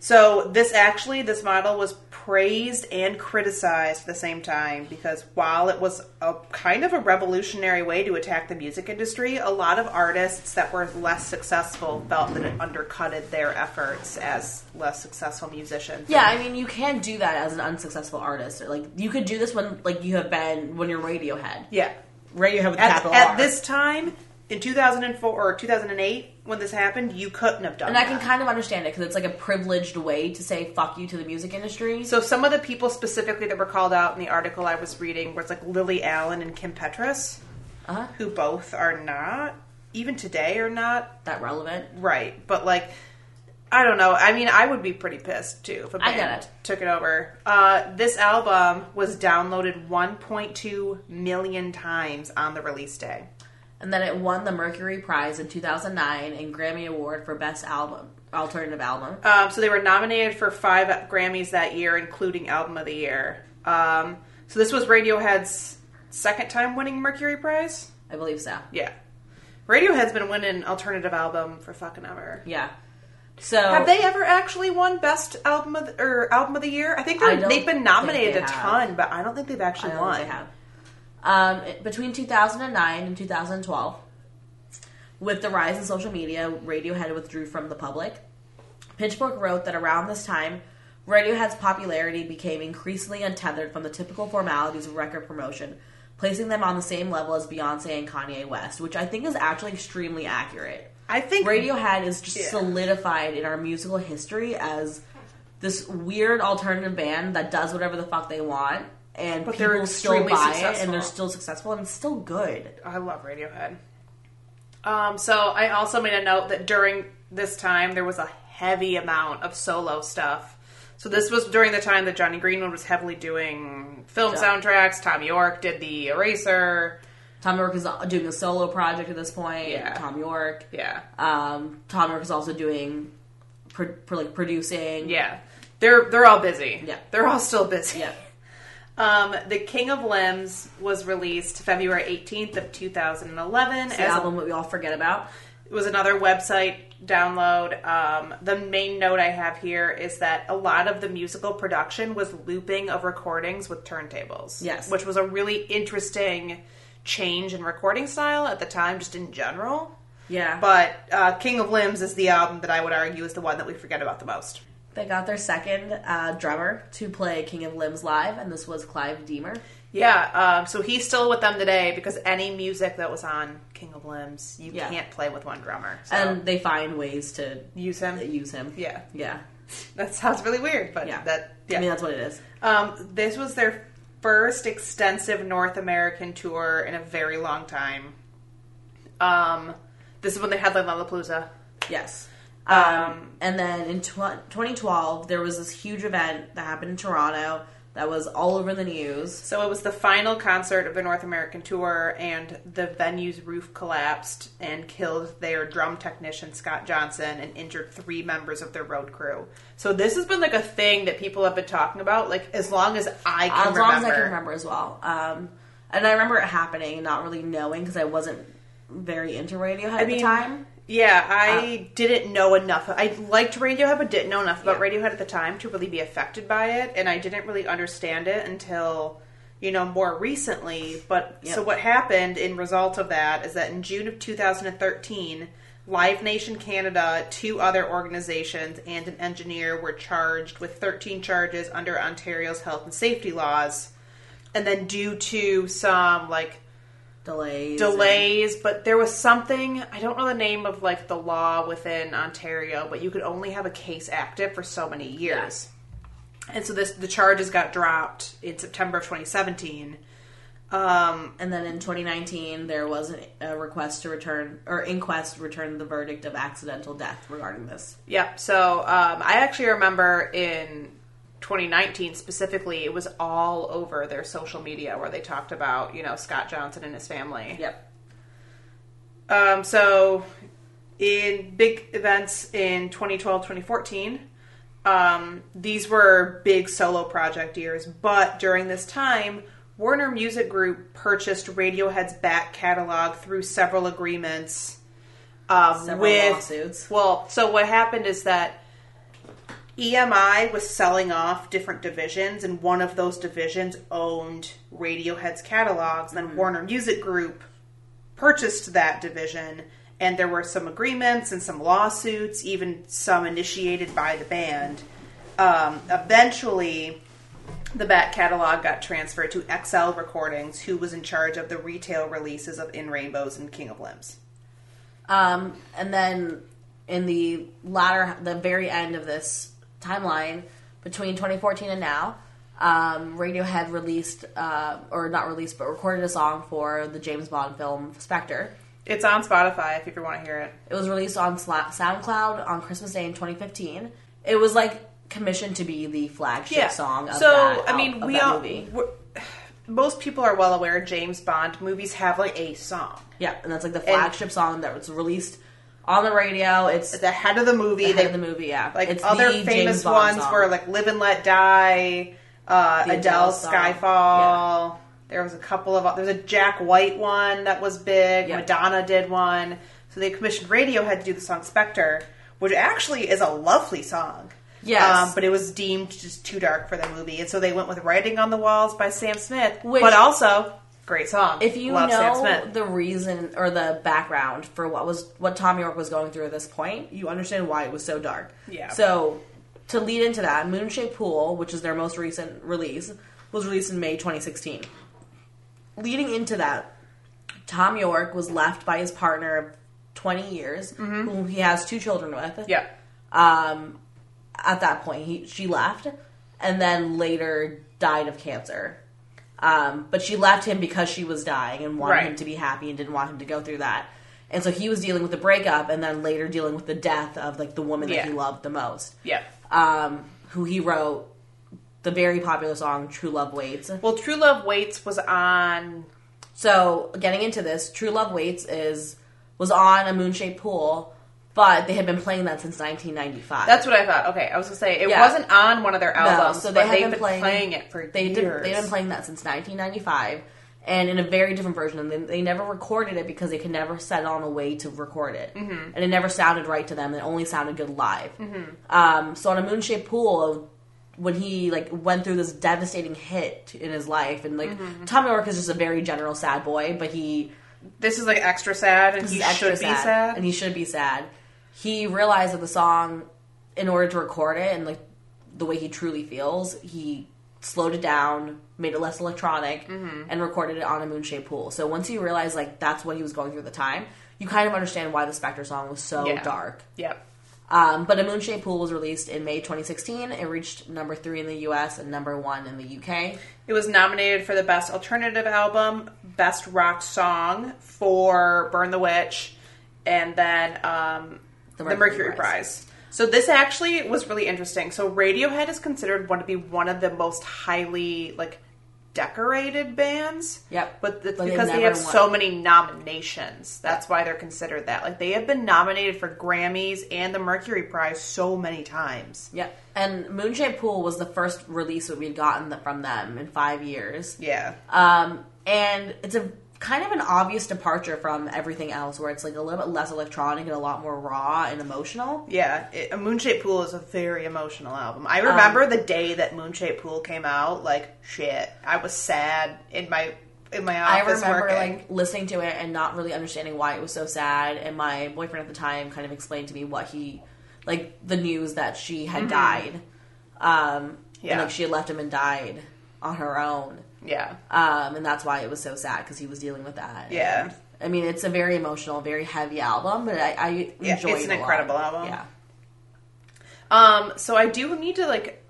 So this actually, this model was praised and criticized at the same time because while it was a kind of a revolutionary way to attack the music industry, a lot of artists that were less successful felt that it undercutted their efforts as less successful musicians. Yeah, I mean, you can do that as an unsuccessful artist. Like, you could do this when, like, you have been when you're Radiohead. Yeah. Radiohead with At, capital at R. this time, in 2004 or 2008, when this happened, you couldn't have done and. I can kind of understand it because it's like a privileged way to say fuck you to the music industry. So some of the people specifically that were called out in the article I was reading was like Lily Allen and Kim Petras. uh-huh. who both are not even today are not That relevant. right but like i don't know i mean i would be pretty pissed too if a I band it. took it over uh, this album was downloaded 1.2 million times on the release day And then it won the Mercury Prize in 2009 and Grammy Award for Best Album, Alternative Album. um, so they were nominated for five grammys that year including album of the year um, so this was radiohead's second time winning mercury prize I believe so. yeah radiohead's been winning alternative album for fucking ever Yeah. So Have they ever actually won best album of the, or album of the year? I think I they've been nominated think a they ton, but I don't think they've actually won. think they have. Um, between 2009 and 2012, with the rise in social media, Radiohead withdrew from the public. Pitchfork wrote that around this time, Radiohead's popularity became increasingly untethered from the typical formalities of record promotion, placing them on the same level as Beyonce and Kanye West, which I think is actually extremely accurate. I think Radiohead is just Yeah. solidified in our musical history as this weird alternative band that does whatever the fuck they want, and But people they're still extremely buy it, and they're still successful, and it's still good. I love Radiohead. Um, so I also made a note that during this time there was a heavy amount of solo stuff. So this was during the time that Jonny Greenwood was heavily doing film Yeah. soundtracks. Thom Yorke did the Eraser. Thom Yorke is doing a solo project at this point. Yeah. Thom Yorke. Yeah, Um, Thom Yorke is also doing, pro- pro- like producing. yeah. They're they're all busy. Yeah. they're all still busy. Yeah. Um, the King of Limbs was released February eighteenth of two thousand and eleven. The album that we all forget about. It was another website download. Um, the main note I have here is that a lot of the musical production was looping of recordings with turntables. Yes. Which was a really interesting change in recording style at the time, just in general. Yeah. But uh, King of Limbs is the album that I would argue is the one that we forget about the most. They got their second uh, drummer to play King of Limbs live, and this was Clive Deemer. Yeah, um, so he's still with them today because any music that was on King of Limbs, you Yeah. can't play with one drummer. So And they find ways to use him. use him. Yeah, Yeah. that sounds really weird, but Yeah. that yeah. I mean, that's what it is. Um, this was their first extensive North American tour in a very long time. Um, this is when they had like Lollapalooza. Yes. Um, and then in tw- 2012, there was this huge event that happened in Toronto that was all over the news. So it was the final concert of their North American tour, and the venue's roof collapsed and killed their drum technician Scott Johnson and injured three members of their road crew. So this has been like a thing that people have been talking about, like as long as I can as remember. As long as I can remember as well. Um, and I remember it happening, not really knowing because I wasn't very into Radiohead at the mean, time. Yeah, I uh, didn't know enough. I liked Radiohead, but didn't know enough about Yeah. Radiohead at the time to really be affected by it, and I didn't really understand it until you know more recently. But so what happened in result of that is that in June of 2013, Live Nation Canada, two other organizations, and an engineer were charged with 13 charges under Ontario's health and safety laws, and then due to some like Delays. delays, but there was something I don't know the name of like the law within Ontario, but you could only have a case active for so many years. And so this the charges got dropped in September of 2017. Um, And then in 2019, there was a request to return, or inquest returned the verdict of accidental death regarding this. yeah, so um, I actually remember in 2019 specifically, it was all over their social media where they talked about you know Scott Johnson and his family. Yep. Um, so, in big events in 2012, 2014, um, these were big solo project years. But during this time, Warner Music Group purchased Radiohead's back catalog through several agreements um, Several with lawsuits. Well, so what happened is that EMI was selling off different divisions, and one of those divisions owned Radiohead's catalogs. Then Warner Music Group purchased that division, and there were some agreements and some lawsuits, even some initiated by the band. Um, eventually, the back catalog got transferred to XL Recordings, who was in charge of the retail releases of In Rainbows and King of Limbs. Um, and then in the latter, the very end of this timeline, between 2014 and now, um, Radiohead released, uh, or not released, but recorded a song for the James Bond film Spectre. It's on Spotify if you ever want to hear it. It was released on SoundCloud on Christmas Day in 2015. It was like commissioned to be the flagship song. Of so that, I mean, we all most people are well aware James Bond movies have like a song. Yeah, and that's like the flagship song that was released on the radio. It's At the head of the movie, the they head of the movie. Yeah, like it's other the famous James ones song. were like "Live and Let Die," uh, The Adele's Adele song. "Skyfall." There was a couple of there's a Jack White one that was big. Yeah. Madonna did one, so they commissioned Radiohead to do the song "Spectre," which actually is a lovely song. Yes. um, but it was deemed just too dark for the movie, and so they went with "Writing on the Walls" by Sam Smith, Which- but also Great song. If you Love know the reason or the background for what was what Thom Yorke was going through at this point, you understand why it was so dark. Yeah. So to lead into that, Moonshaped Pool, which is their most recent release, was released in May 2016. Leading into that, Thom Yorke was left by his partner of 20 years, whom he has two children with. Mm-hmm. yeah. Um, at that point, he she left, and then later died of cancer. Um, but she left him because she was dying and wanted Right. him to be happy and didn't want him to go through that. And so he was dealing with the breakup, and then later dealing with the death of like the woman Yeah. that he loved the most, Yeah. um, who he wrote the very popular song "True Love Waits." Well, True Love Waits was on. So getting into this, True Love Waits is was on a moon-shaped pool, but they had been playing that since 1995. That's what I thought. Okay, I was gonna say it Yeah. wasn't on one of their No, albums, so they they've been been playing- playing, it for They years. did, they've been playing that since 1995, and in a very different version. And they, they never recorded it because they could never settle on a way to record it, mm-hmm. and it never sounded right to them. It only sounded good live. Mm-hmm. Um, so on a moon-shaped pool, when he like went through this devastating hit in his life, and like Mm-hmm. Thom Yorke is just a very general sad boy, but he This is like extra sad, and he should be sad. and he should be sad. He realized that the song, in order to record it and like the way he truly feels, he slowed it down, made it less electronic, Mm-hmm. and recorded it on a moon-shaped pool. So once you realize like that's what he was going through at the time, you kind of understand why the Spectre song was so Yeah. dark. Yep. Um, but a moon-shaped pool was released in May 2016. It reached number three in the U.S. and number one in the U.K. It was nominated for the Best Alternative Album, Best Rock Song for Burn the Witch, and then um, The the, Mercury Mercury, Prize. Prize. So this actually was really interesting. So Radiohead is considered one to be one of the most highly like decorated bands. Yep. But it's But because they never have won. so many nominations. That's why they're considered that. Like they have been nominated for Grammys and the Mercury Prize so many times. Yeah, and Moonshaped Pool was the first release that we'd gotten from them in five years. Yeah. Um, and it's a kind of an obvious departure from everything else, where it's like a little bit less electronic and a lot more raw and emotional. Yeah, it, Moonshaped Pool is a very emotional album. I remember Um, the day that Moonshaped Pool came out. Like shit, I was sad in my in my office. I remember working. like listening to it and not really understanding why it was so sad. And my boyfriend at the time kind of explained to me what he, like the news that she had died, um, Mm-hmm. Yeah. and like she had left him and died on her own. Yeah, um, and that's why it was so sad because he was dealing with that. Yeah. And, I mean, it's a very emotional, very heavy album, but I, I Yeah, enjoyed it's it an a lot. incredible album. Yeah, Um, so I do need to like,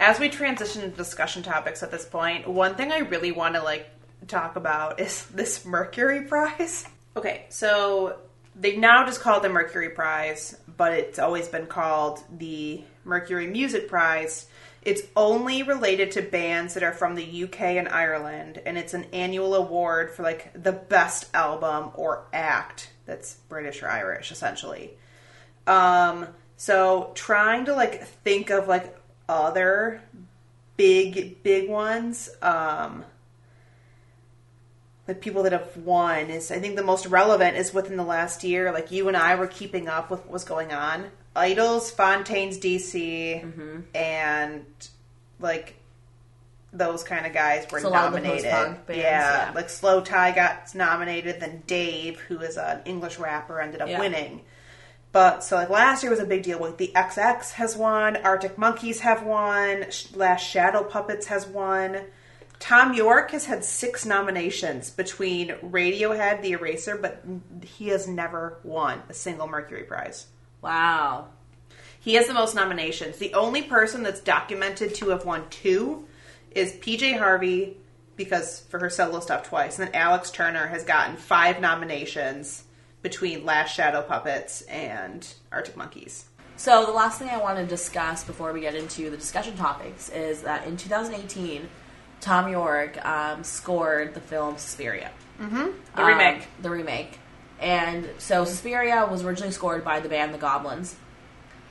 as we transition to discussion topics at this point, one thing I really want to like talk about is this Mercury Prize. Okay, so they now just call it the Mercury Prize, but it's always been called the Mercury Music Prize. It's only related to bands that are from the UK and Ireland, and it's an annual award for like the best album or act that's British or Irish, essentially. Um, so trying to like think of like other big big ones, um, like people that have won is I think the most relevant is within the last year. Like you and I were keeping up with what was going on. IDLES, Fontaines DC, Mm-hmm. and like those kind of guys were So a lot of the nominated. bands, yeah, yeah. like Slowthai got nominated. Then Dave, who is an English rapper, ended up Yeah. winning. But so like last year was a big deal. Like the XX has won, Arctic Monkeys have won, Last Shadow Puppets has won. Thom Yorke has had six nominations between Radiohead, The Eraser, but he has never won a single Mercury Prize. Wow. He has the most nominations. The only person that's documented to have won two is PJ Harvey because for her solo stuff twice, and then Alex Turner has gotten five nominations between Last Shadow Puppets and Arctic Monkeys. So the last thing I want to discuss before we get into the discussion topics is that in 2018, Thom Yorke um, scored the film Suspiria. The Um, remake. the remake. And so Suspiria was originally scored by the band The Goblins.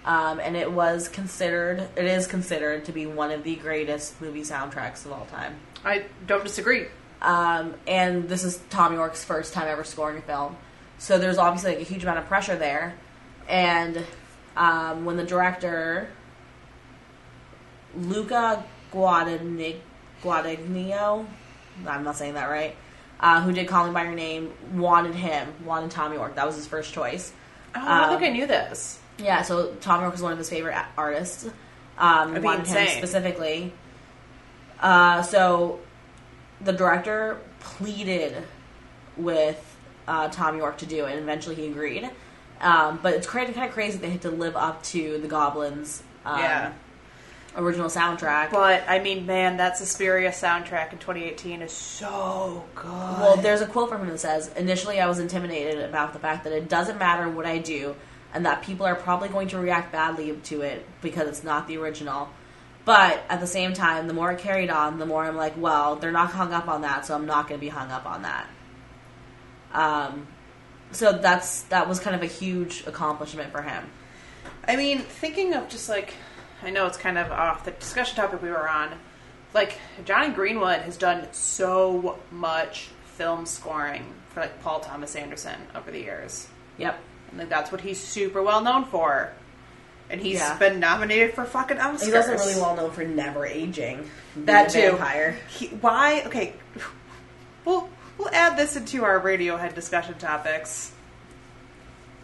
Um, and it was considered, it is considered to be one of the greatest movie soundtracks of all time. I don't disagree. Um, and this is Thom Yorke's first time ever scoring a film. So there's obviously like a huge amount of pressure there. And um, when the director, Luca Guadagni- Guadagnino, I'm not saying that right, uh, who did Call Me by Your Name, wanted him, wanted Tommy York. That was his first choice. Oh, I don't Um, think I knew this. Yeah, so Thom Yorke was one of his favorite artists. Um, wanted him specifically. Uh, so the director pleaded with uh, Thom Yorke to do it, and eventually he agreed. Um, but it's kind of, kind of crazy they had to live up to the Goblins' um, Yeah. Original soundtrack. But I mean, man, that Suspiria soundtrack in 2018 is so good. Well, there's a quote from him that says, Initially, I was intimidated about the fact that it doesn't matter what I do, and that people are probably going to react badly to it because it's not the original. But at the same time, the more it carried on, the more I'm like, well, they're not hung up on that, so I'm not going to be hung up on that. Um, so that's that was kind of a huge accomplishment for him. I mean, thinking of just like, I know it's kind of off the discussion topic we were on. Like, Jonny Greenwood has done so much film scoring for like Paul Thomas Anderson over the years. Yep. And like, that's what he's super well known for. And he's Yeah. been nominated for fucking Oscars. He's also really well known for never aging. That too. Vampire. He, why? Okay, we'll we'll add this into our Radiohead discussion topics.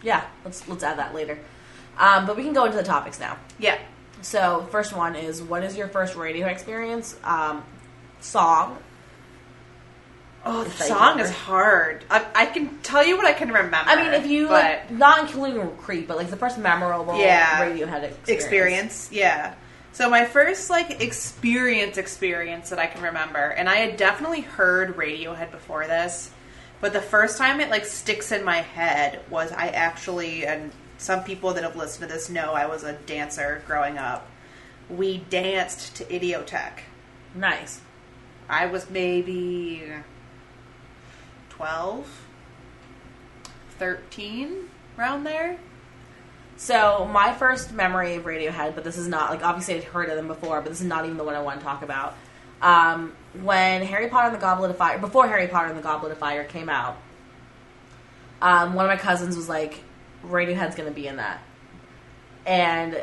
Yeah, let's let's add that later. Um, but we can go into the topics now. Yeah. So, first one is what is your first radio experience? Um, song. Oh, the song is hard. I, I can tell you what I can remember. I mean, if you like, not including Creep, but like the first memorable Yeah. Radiohead experience. experience, yeah. So my first like experience experience that I can remember, and I had definitely heard Radiohead before this, but the first time it like sticks in my head was I actually and some people that have listened to this know I was a dancer growing up. We danced to Idioteque. Nice. I was maybe 12, 13, around there. So my first memory of Radiohead, but this is not like obviously I'd heard of them before, but this is not even the one I want to talk about. Um, when Harry Potter and the Goblet of Fire, before Harry Potter and the Goblet of Fire came out, um, one of my cousins was like, "Radiohead's going to be in that," and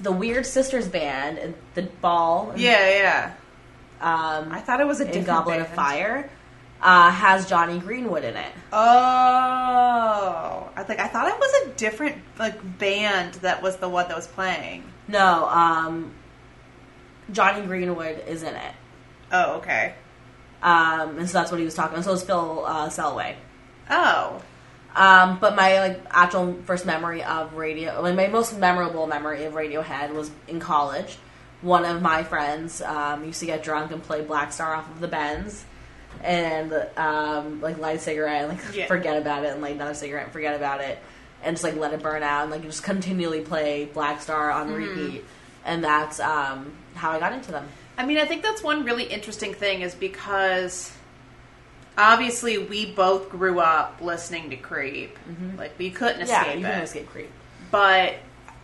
the Weird Sisters band and the ball, Yeah, yeah. um, I thought it was a different Goblet of. Fire, uh, has Jonny Greenwood in it. Oh, I think I thought it was a different like band that was the one that was playing. No, um, Jonny Greenwood is in it. Oh, okay. Um, and so that's what he was talking about. So it's Phil uh, Selway. Oh, Um, but my like actual first memory of radio, like my most memorable memory of Radiohead was in college. One of my friends um, used to get drunk and play Black Star off of the Bends, and um, like light a cigarette and like Yeah. forget about it, and like another cigarette and forget about it, and just like let it burn out, and like just continually play Black Star on Mm-hmm. repeat, and that's um, how I got into them. I mean, I think that's one really interesting thing is because obviously we both grew up listening to Creep. Like we couldn't escape yeah, you it. can escape creep. but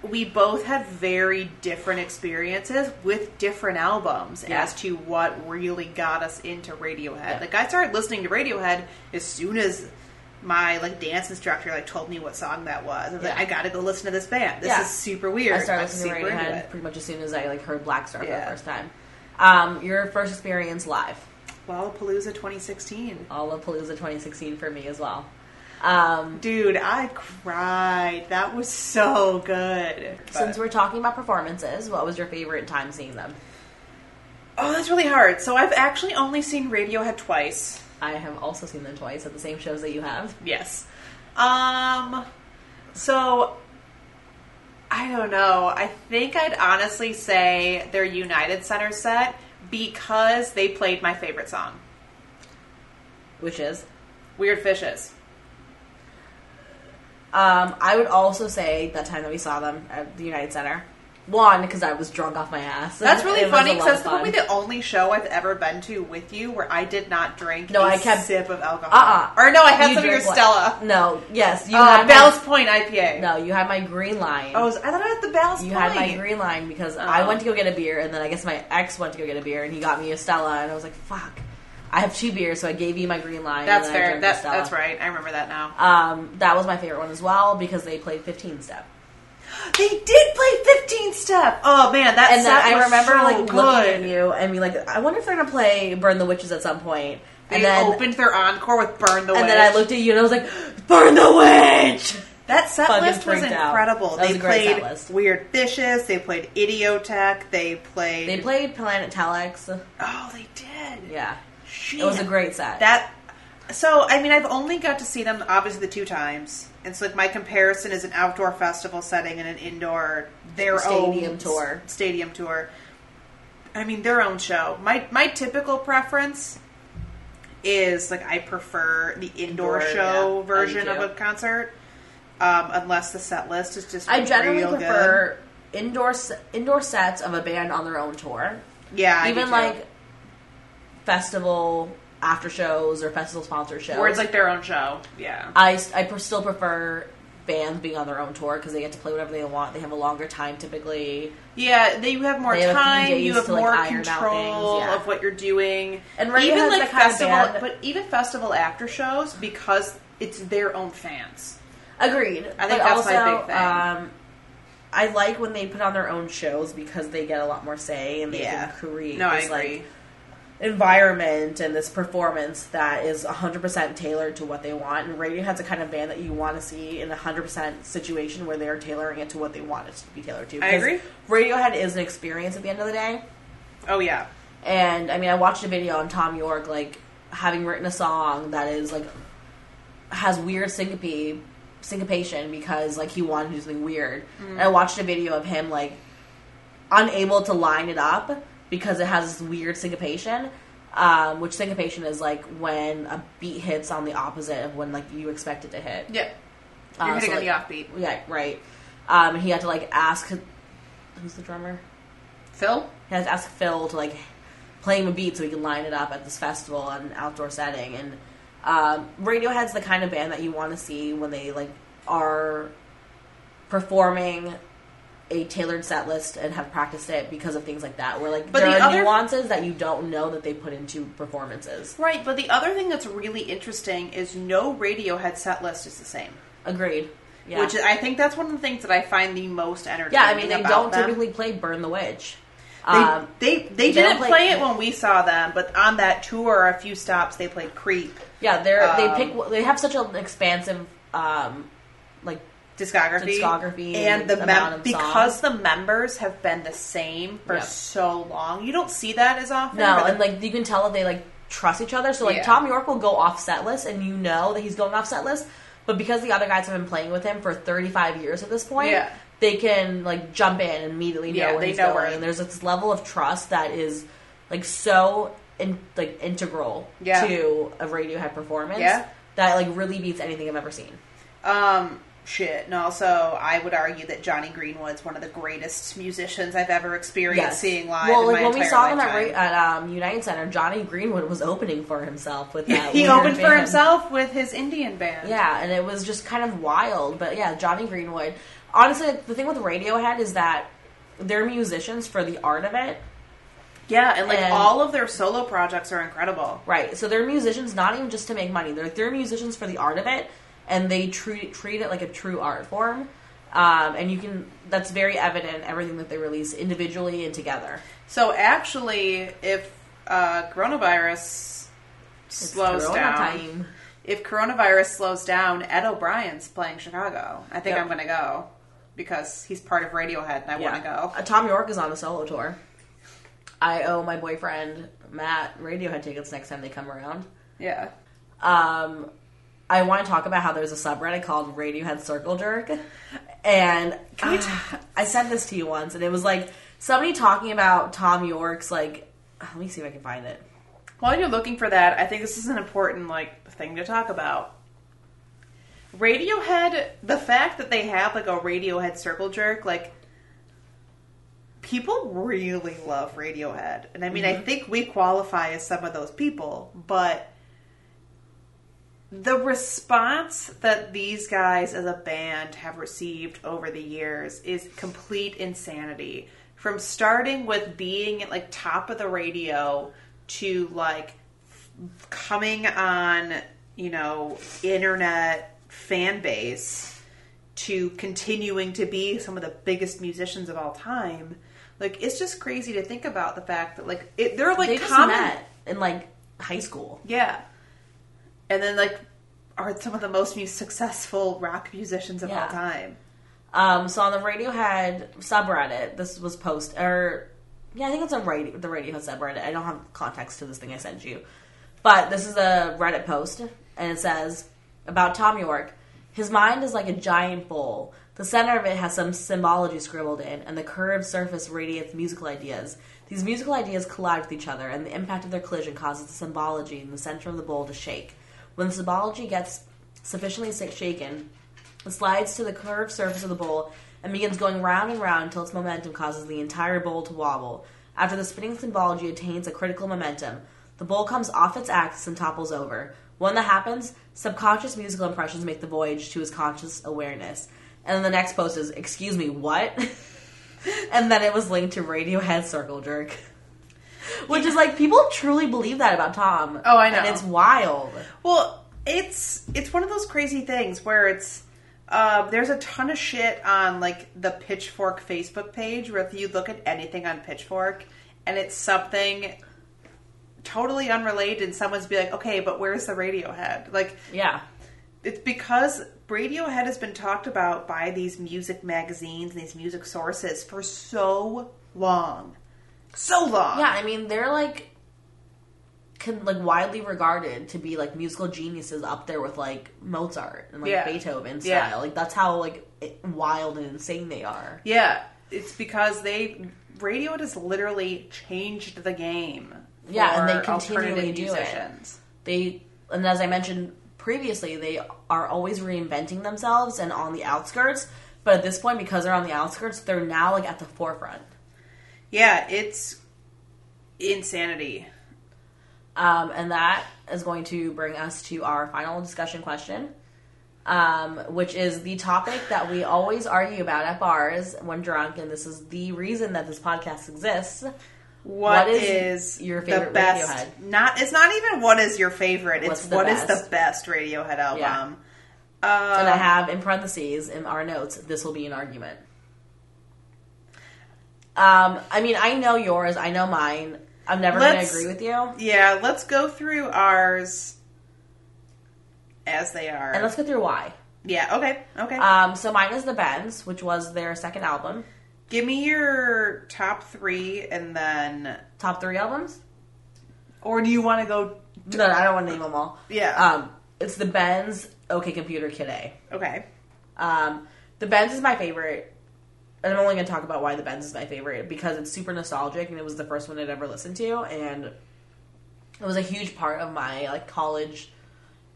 we both had very different experiences with different albums Yeah. as to what really got us into Radiohead. Yeah. Like I started listening to Radiohead as soon as my like dance instructor like told me what song that was. I was like, I gotta go listen to this band. This Yeah. is super weird. I started I'm listening to Radiohead pretty much as soon as I like heard Black Star for the first time. Um, your first experience live, Lollapalooza 2016. Lollapalooza 2016 for me as well. Um, Dude, I cried. That was so good. since we're talking about performances, what was your favorite time seeing them? oh, that's really hard. So I've actually only seen Radiohead twice. I have also seen them twice at the same shows that you have. Yes. Um. So I don't know. I think I'd honestly say their United Center set because they played my favorite song, Which is, Weird Fishes. um, I would also say that time that we saw them at the United Center. One, because I was drunk off my ass. That's really It was funny a because lot that's of fun. probably the only show I've ever been to with you where I did not drink No, a I kept- sip of alcohol. Uh-uh. Or no, I had You some of your what? Stella. No, yes, you Uh, had my- Point IPA. No, you had my green line. Oh, I thought I had the Ballast You Point. had my green line because I Oh. went to go get a beer, and then I guess my ex went to go get a beer, and he got me a Stella, and I was like, "Fuck, I have two beers, so I gave you my green line." That's and then I fair. drank the That, Stella. that's right. I remember that now. Um, that was my favorite one as well because they played 15 step, They did play 15 Step. Oh man, that and then I remember so like good. looking at you and be like, "I wonder if they're gonna play Burn the Witches at some point." They and then opened their encore with "Burn the Witch." and then I looked at you and I was like, "Burn the witch!" That set Fucking list was incredible. That was they a great set played list. Weird Fishes. They played Idioteque. They played. They played Planet Telex. Oh, they did. Yeah, Shit. it was a great set. That. So I mean, I've only got to see them obviously the two times, and so like my comparison is an outdoor festival setting and an indoor their Stadium own tour. Stadium tour. I mean, their own show. My my typical preference is like I prefer the indoor Indoor, show yeah, version of a concert, um, unless the set list is just. I generally real good. prefer indoor indoor sets of a band on their own tour. Yeah, even like festival after shows or festival sponsor shows. where it's like their own show. Yeah. I, I per- still prefer bands being on their own tour because they get to play whatever they want. They have a longer time typically. Yeah, they, you have more They have time. You have to, like, more iron control yeah. of what you're doing. And Radiohead's even like festival, but even festival after shows because it's their own fans. Agreed. I think but that's also, my big thing. Um, I like when they put on their own shows because they get a lot more say and they Yeah. can create No, I agree. like environment and this performance that is 100% tailored to what they want. And Radiohead's a kind of band that you want to see in a 100% situation where they're tailoring it to what they want it to be tailored to. I agree. Radiohead is an experience at the end of the day. oh yeah, And I mean, I watched a video on Thom Yorke, like having written a song that is like has weird syncope syncopation because like he wanted to do something weird. Mm. And I watched a video of him like unable to line it up because it has this weird syncopation. Um, which syncopation is like when a beat hits on the opposite of when like you expect it to hit. yeah. You're Uh, hitting so, on the offbeat. Yeah, right. Um, and he had to like ask who's the drummer. Phil, He has to ask Phil to like play him a beat so he can line it up at this festival on an outdoor setting. And um, Radiohead's the kind of band that you want to see when they like are performing a tailored set list and have practiced it because of things like that. Where like But there the are other- nuances that you don't know that they put into performances. right? But the other thing that's really interesting is no Radiohead set list is the same. Agreed. Yeah. Which I think that's one of the things that I find the most entertaining. yeah, I mean they don't them. typically play "Burn the Witch." They, Um, they they they didn't play- play it when we saw them, but on that tour, a few stops they played "Creep" yeah, they're they Um, pick they have such an expansive um, discography, Discography and the mem- because the members have been the same for Yep. so long. You don't see that as often. No, and like you can tell that they like trust each other. So like Yeah. Thom Yorke will go off set list, and you know that he's going off set list. But because the other guys have been playing with him for 35 years at this point, Yeah. they can like jump in and immediately know Yeah, where they he's know going. where- And there's this level of trust that is like so in, like integral Yeah. to a Radiohead performance. Yeah. that like really beats anything I've ever seen. Um, shit. And also, I would argue that Jonny Greenwood's one of the greatest musicians I've ever experienced seeing live. Well, in like when we saw at, lifetime. Ra- at um, United Center, Jonny Greenwood was opening for himself with that. he opened for himself with his Indian band. Yeah, and it was just kind of wild. But yeah, Jonny Greenwood. Honestly, the thing with Radiohead is that they're musicians for the art of it. yeah, and like And- all of their solo projects are incredible. Right. So they're musicians not even just to make money. They're they're musicians for the art of it, and they treat treat it like a true art form. Um, and you can that's very evident everything that they release individually and together. So actually, if uh, coronavirus It's slows Corona down, time. if coronavirus slows down, Ed O'Brien's playing Chicago. I think Yep. I'm going to go because he's part of Radiohead and I want to go. Uh, Thom Yorke is on a solo tour. I owe my boyfriend Matt Radiohead tickets next time they come around. Yeah. um, I want to talk about how there's a subreddit called Radiohead Circle Jerk, and Can uh, I sent this to you once, and it was like somebody talking about Thom Yorke's like. Let me see if I can find it. While you're looking for that, I think this is an important like thing to talk about. Radiohead, the fact that they have like a Radiohead circle jerk, like people really love Radiohead. And I mean, I think we qualify as some of those people, but the response that these guys as a band have received over the years is complete insanity. From starting with being at like top of the radio to like f- coming on, you know, internet fan base to continuing to be some of the biggest musicians of all time. Like it's just crazy to think about the fact that like it, they're like they common. met in like high school. Yeah. And then like are some of the most successful rock musicians of Yeah. all time. Um, so on the Radiohead subreddit, this was post or yeah, I think it's on radio, the Radiohead subreddit. I don't have context to this thing I sent you, but this is a Reddit post, and it says about Thom Yorke. His mind is like a giant bowl. The center of it has some symbology scribbled in, and the curved surface radiates musical ideas. These musical ideas collide with each other, and the impact of their collision causes the symbology in the center of the bowl to shake. When the symbology gets sufficiently shaken, it slides to the curved surface of the bowl and begins going round and round until its momentum causes the entire bowl to wobble. After the spinning symbology attains a critical momentum, the bowl comes off its axis and topples over. When that happens, subconscious musical impressions make the voyage to his conscious awareness. And then the next post is, excuse me, what? and then it was linked to Radiohead Circle Jerk. Which is like, people truly believe that about Tom. Oh, I know. And it's wild. Well, it's it's one of those crazy things where it's um, there's a ton of shit on like the Pitchfork Facebook page where if you look at anything on Pitchfork and it's something totally unrelated, and someone's be like, okay, but where's the Radiohead? Like Yeah. it's because Radiohead has been talked about by these music magazines and these music sources for so long, so long. Yeah, I mean they're like can like widely regarded to be like musical geniuses up there with like Mozart and like Yeah. Beethoven style. Yeah. Like that's how like wild and insane they are. Yeah, it's because they Radiohead has literally changed the game. Yeah, and they continually do it. They and as I mentioned previously, they are always reinventing themselves and on the outskirts. But at this point, because they're on the outskirts, they're now like at the forefront. Yeah, it's insanity. Um, and that is going to bring us to our final discussion question, um, which is the topic that we always argue about at bars when drunk, and this is the reason that this podcast exists. what is, is your the favorite best? Radiohead? Not it's not even what is your favorite. It's What's the what is the best Radiohead album. Yeah. Um, and I have in parentheses in our notes, this will be an argument. Um, I mean, I know yours, I know mine. I'm never going to agree with you. yeah, let's go through ours as they are. And let's go through why. yeah, okay, okay. Um, so mine is The Bends, which was their second album. Give me your top three, and then, Top three albums? or do you want to go? No, I don't want to name them all. Yeah. Um, it's the Bends OK Computer Kid A. Okay. Um, the Bends is my favorite, and I'm only going to talk about why the Bends is my favorite because it's super nostalgic and it was the first one I'd ever listened to, and it was a huge part of my like college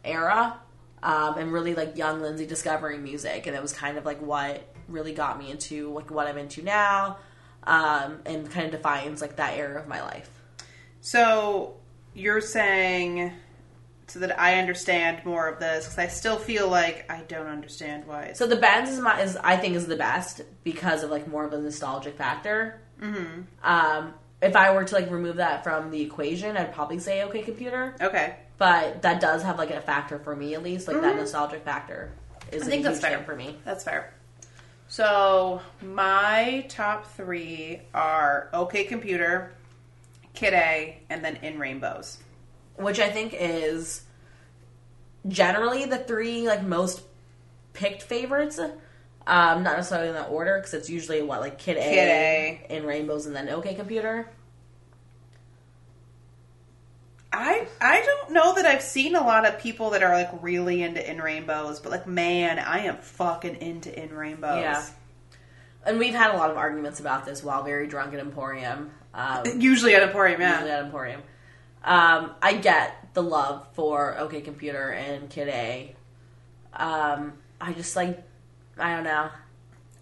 era, um, and really like young Lindsay discovering music, and it was kind of like what really got me into like what I'm into now, um, and kind of defines like that era of my life. So you're saying so that I understand more of this because I still feel like I don't understand why. So the Bends is my is I think is the best because of like more of a nostalgic factor. Mm-hmm. Um, if I were to like remove that from the equation, I'd probably say OK Computer. okay. But that does have like a factor for me at least. Like that nostalgic factor is I think a that's fair for me. That's fair. So my top three are OK Computer, Kid A, and then In Rainbows. Which I think is generally the three like most picked favorites. Um, not necessarily in that order because it's usually what like Kid A, Kid A. in Rainbows, and then OK Computer. I I don't know that I've seen a lot of people that are like really into In Rainbows, but like man, I am fucking into In Rainbows. Yeah. And we've had a lot of arguments about this while very drunk at Emporium. Um, Usually at Emporium, yeah. usually at Emporium. Um, I get the love for OK Computer and Kid A. Um, I just like, I don't know.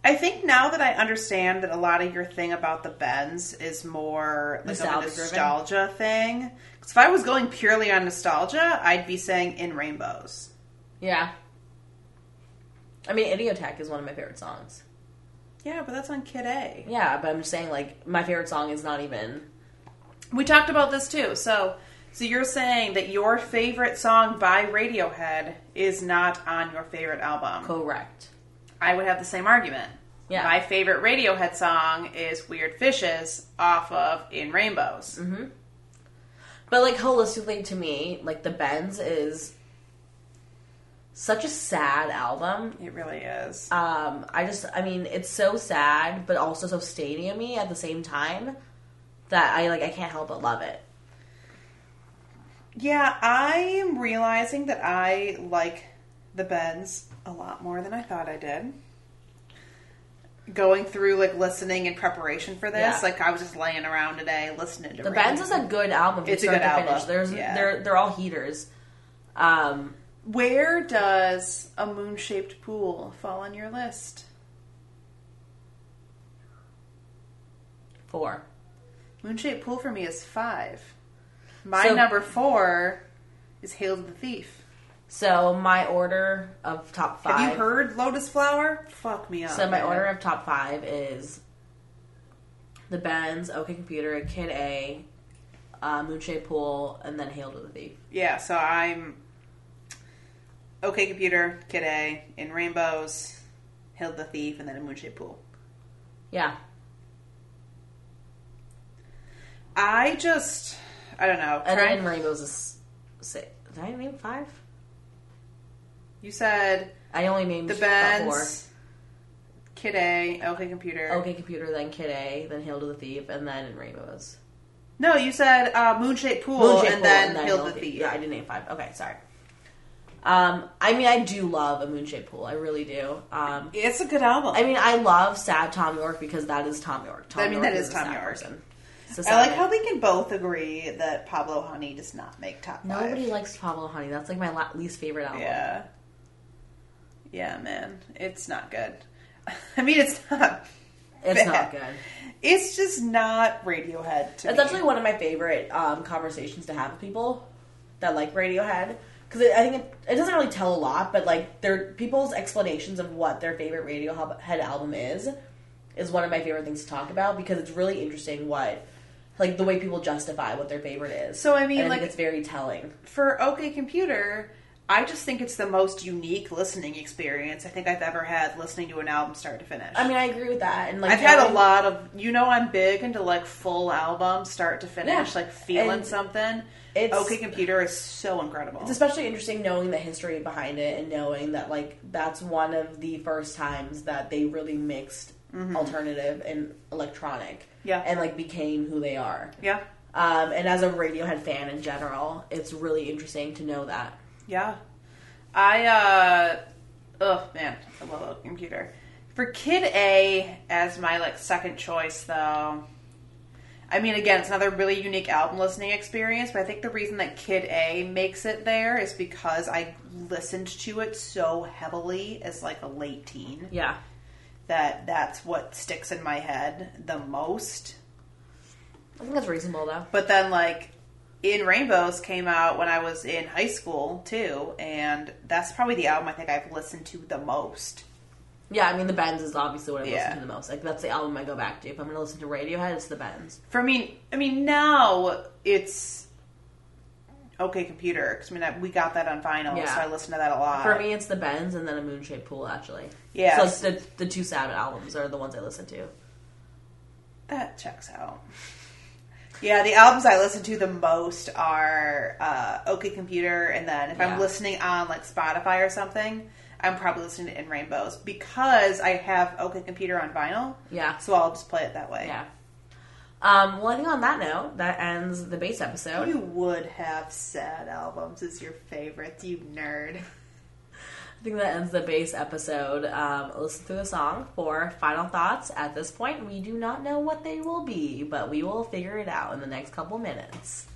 I think now that I understand that a lot of your thing about the Bends is more like a Nostalgia-driven? thing. Because if I was going purely on nostalgia, I'd be saying In Rainbows. Yeah. I mean, Idioteque is one of my favorite songs. Yeah, but that's on Kid A. Yeah, but I'm just saying, like, my favorite song is not even. We talked about this too. So, so you're saying that your favorite song by Radiohead is not on your favorite album? Correct. I would have the same argument. Yeah. My favorite Radiohead song is Weird Fishes off of In Rainbows. Mhm. But like holistically to me, like the Bends is such a sad album. It really is. Um, I just, I mean, it's so sad, but also so stadiumy at the same time that I like, I can't help but love it. Yeah, I am realizing that I like the Bends a lot more than I thought I did. Going through like listening in preparation for this, Yeah. like I was just laying around today listening to The. Bends is a good album. It's a good to finish. album, There's, yeah. they're they're all heaters. Um, Where does a moon shaped pool fall on your list? four. Moon shaped pool for me is five. My So- number four is Hail to the Thief. So my order of top five. Have you heard Lotus Flower? Fuck me up. So my man. order of top five is the Bends, OK Computer, Kid A, uh, Moonshaped Pool, and then Hail to the Thief. Yeah, so I'm OK Computer, Kid A, in Rainbows, Hail to the Thief, and then a Moonshaped Pool. Yeah, I just, I don't know. and then Rainbows is six. Did I name five? you said I only named the. Bends, Kid A, OK Computer. OK Computer, then Kid A, then Hail to the Thief, and then Rainbows. No, you said uh, Moonshaped Pool, and Pool, then Hail to the Thief. Yeah, I didn't name five. Okay, sorry. Um, I mean, I do love a Moonshaped Pool. I really do. Um, It's a good album. I mean, I love sad Thom Yorke because that is Thom Yorke. Tom I mean, York that is a Thom Yorke. person. So I like how we can both agree that Pablo Honey does not make top five. Nobody likes Pablo Honey. That's like my least favorite album. Yeah. Yeah, man. It's not good. I mean, it's not. It's bad. not good. It's just not Radiohead to It's me. actually one of my favorite um, conversations to have with people that like Radiohead because I think it, it doesn't really tell a lot, but like their people's explanations of what their favorite Radiohead album is is one of my favorite things to talk about because it's really interesting what like the way people justify what their favorite is. So, I mean, And like- it's very telling. For OK Computer, I just think it's the most unique listening experience I think I've ever had listening to an album start to finish. I mean, I agree with that, and like I've had a lot of, you know, I'm big into like full albums, start to finish, Yeah. like feeling And something. it's- OK Computer is so incredible. It's especially interesting knowing the history behind it and knowing that like that's one of the first times that they really mixed alternative and electronic. Mm-hmm. Yeah. And like became who they are. yeah, Um, and as a Radiohead fan in general, it's really interesting to know that. yeah. I, uh, oh man, I love OK Computer. For Kid A as my like second choice though, I mean, again, it's another really unique album listening experience, but I think the reason that Kid A makes it there is because I listened to it so heavily as like a late teen Yeah. That that's what sticks in my head the most. I think that's reasonable though. But then, like, In Rainbows came out when I was in high school too, and that's probably the album I think I've listened to the most. Yeah, I mean the Bends is obviously what I Yeah. listen to the most. Like that's the album I go back to. If I'm gonna listen to Radiohead, it's the Bends. For me, I mean, now it's okay. Computer, 'cause I mean, I, we got that on vinyl, Yeah. so I listen to that a lot. For me, it's the Bends and then a Moonshaped Pool. Actually, Yeah. So the the two sad albums are the ones I listen to. that checks out. Yeah, the albums I listen to the most are uh, OK Computer, and then if Yeah. I'm listening on like Spotify or something, I'm probably listening to In Rainbows because I have OK Computer on vinyl. Yeah. So I'll just play it that way. Yeah. Um, well, I think on that note, that ends the base episode. You would have sad albums as your favorites, you nerd. I think that ends the base episode. Um, listen to the song for final thoughts. At this point, we do not know what they will be, but we will figure it out in the next couple minutes.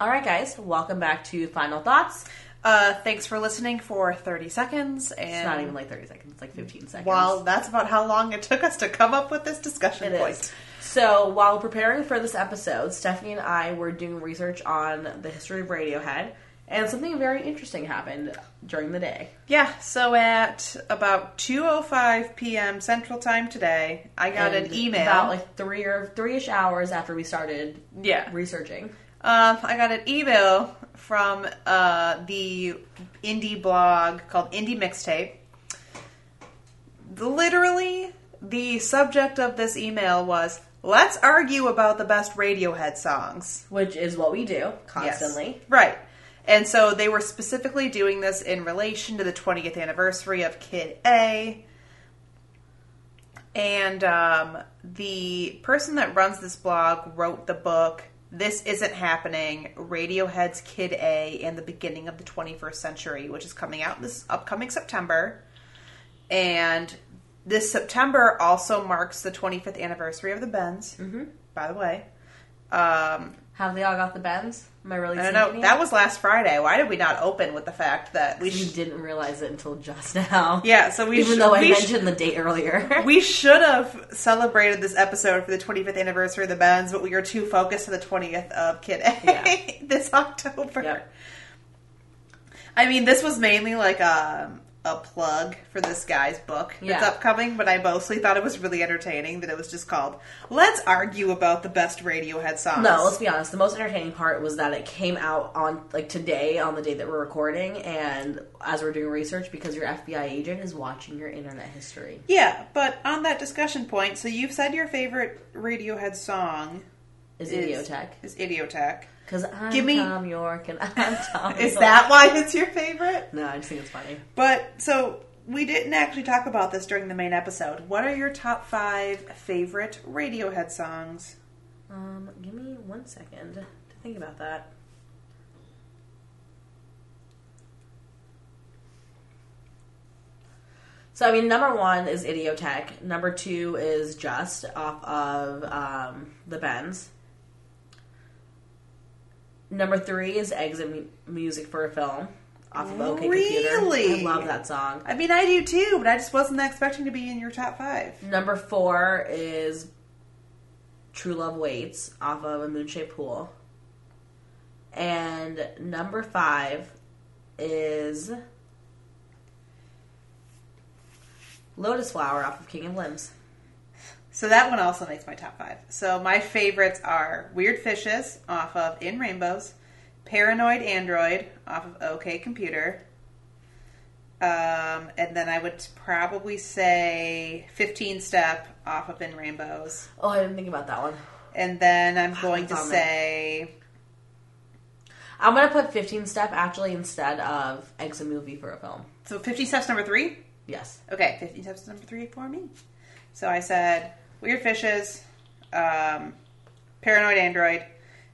All right, guys, welcome back to Final Thoughts. Uh, thanks for listening for 30 seconds. And It's not even like 30 seconds, it's like 15 seconds. Well, that's about how long it took us to come up with this discussion It point. is. So while preparing for this episode, Stephanie and I were doing research on the history of Radiohead, and something very interesting happened during the day. Yeah, so at about 2:05 p.m. Central Time today, I got And an email. about like three or three-ish hours after we started yeah, researching. um, I got an email from uh, the indie blog called Indie Mixtape, literally the subject of this email was let's argue about the best Radiohead songs. Which is what we do Yes. constantly. Right. And so they were specifically doing this in relation to the 20th anniversary of Kid A. And um, the person that runs this blog wrote the book This Isn't Happening Radiohead's Kid A and the Beginning of the 21st Century, which is coming out this upcoming September. And this September also marks the 25th anniversary of the Bends, mm-hmm. by the way. Um, Have they all got the bends? Am I really I don't know. That was last Friday. Why did we not open with the fact that we We didn't realize it until just now. Yeah, so we Even sh- though I we sh- mentioned the date earlier. we should have celebrated this episode for the 25th anniversary of the Bends, but we were too focused on the 20th of Kid A Yeah. this October. Yep. I mean, this was mainly like a a plug for this guy's book that's Yeah. upcoming, but I mostly thought it was really entertaining that it was just called "Let's Argue About the Best Radiohead Songs." No, let's be honest. The most entertaining part was that it came out on like today, on the day that we're recording, and as we're doing research, because your FBI agent is watching your internet history. Yeah, but on that discussion point, so you've said your favorite Radiohead song Is is Idioteque? Is Idioteque. Because I'm Give me- Thom Yorke and I'm Tom. Is Yorke. that why it's your favorite? No, I just think it's funny. But so we didn't actually talk about this during the main episode. What are your top five favorite Radiohead songs? Um, give me one second to think about that. So I mean, number one is Idioteque. Number two is Just off of um, the Bends. Number three is Exit Mu- Music for a Film off of OK Really? Computer. I love that song. I mean, I do too, but I just wasn't expecting to be in your top five. Number four is True Love Waits off of a Moonshaped Pool. And number five is Lotus Flower off of King of Limbs. So that one also makes my top five. So my favorites are Weird Fishes off of In Rainbows, Paranoid Android off of OK Computer, um, and then I would probably say 15 Step off of In Rainbows. Oh, I didn't think about that one. And then I'm going to say I'm gonna put 15 Step actually instead of Exit Movie for a film. so 15 Steps number three. Yes. Okay, 15 Steps number three for me. So I said Weird Fishes, um, Paranoid Android,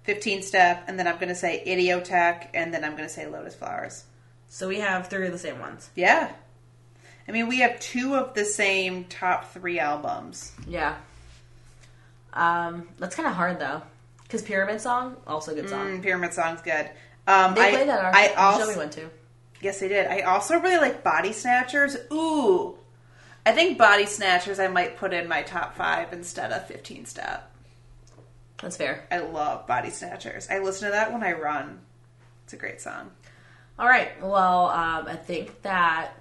15 Step, and then I'm going to say Idioteque, and then I'm going to say Lotus Flowers. So we have three of the same ones. Yeah. I mean, we have two of the same top three albums. Yeah. Um, that's kind of hard though, because Pyramid Song also a good song. Mm, Pyramid Song's good. Um, They I, played that I the show also we went to. Yes, I did. I also really like Body Snatchers. Ooh. I think Body Snatchers I might put in my top five instead of 15 Step. That's fair. I love Body Snatchers. I listen to that when I run. It's a great song. All right. Well, um, I think that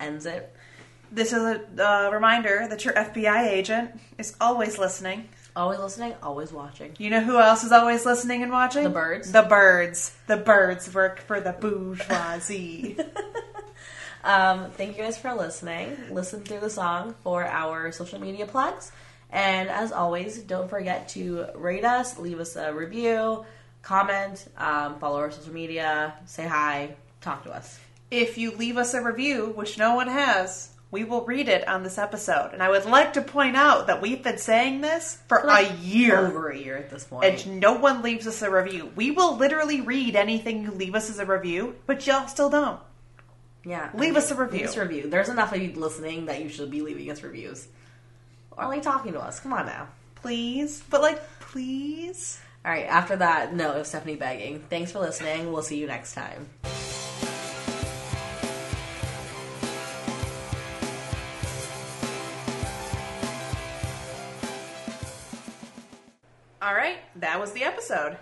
ends it. This is a uh, reminder that your FBI agent is always listening. Always listening, always watching. You know who else is always listening and watching? The birds. The birds. The birds work for the bourgeoisie. Um, thank you guys for listening. Listen through the song for our social media plugs. And as always, don't forget to rate us, leave us a review, comment, um, follow our social media, say hi, talk to us. if you leave us a review, which no one has, we will read it on this episode. And I would like to point out that we've been saying this for Like, a year. Over a year at this point. And no one leaves us a review. We will literally read anything you leave us as a review, but y'all still don't. Yeah. Leave us a review. Leave us a review. There's enough of you listening that you should be leaving us reviews. Or like talking to us. Come on now. Please. But like, please. All right, after that note of Stephanie begging, thanks for listening. We'll see you next time. All right, that was the episode.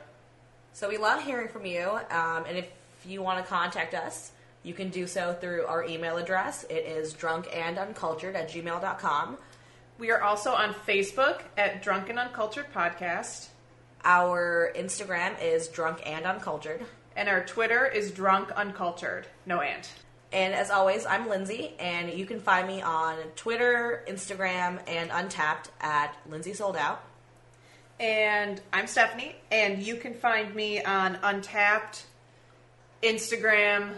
So we love hearing from you, um, and if you want to contact us, you can do so through our email address. It is drunkanduncultured at gmail.com. We are also on Facebook at Drunken Uncultured Podcast, Our Instagram is drunk and uncultured. and our Twitter is Drunk Uncultured. No and. And as always, I'm Lindsay, and you can find me on Twitter, Instagram, and Untappd at Lindsay Sold Out. And I'm Stephanie, and you can find me on Untappd, Instagram,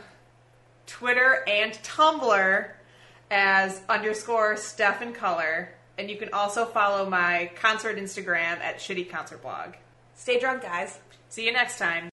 Twitter, and Tumblr as underscore Steph in Color. And you can also follow my concert Instagram at Shitty Concert Blog. Stay drunk, guys. See you next time.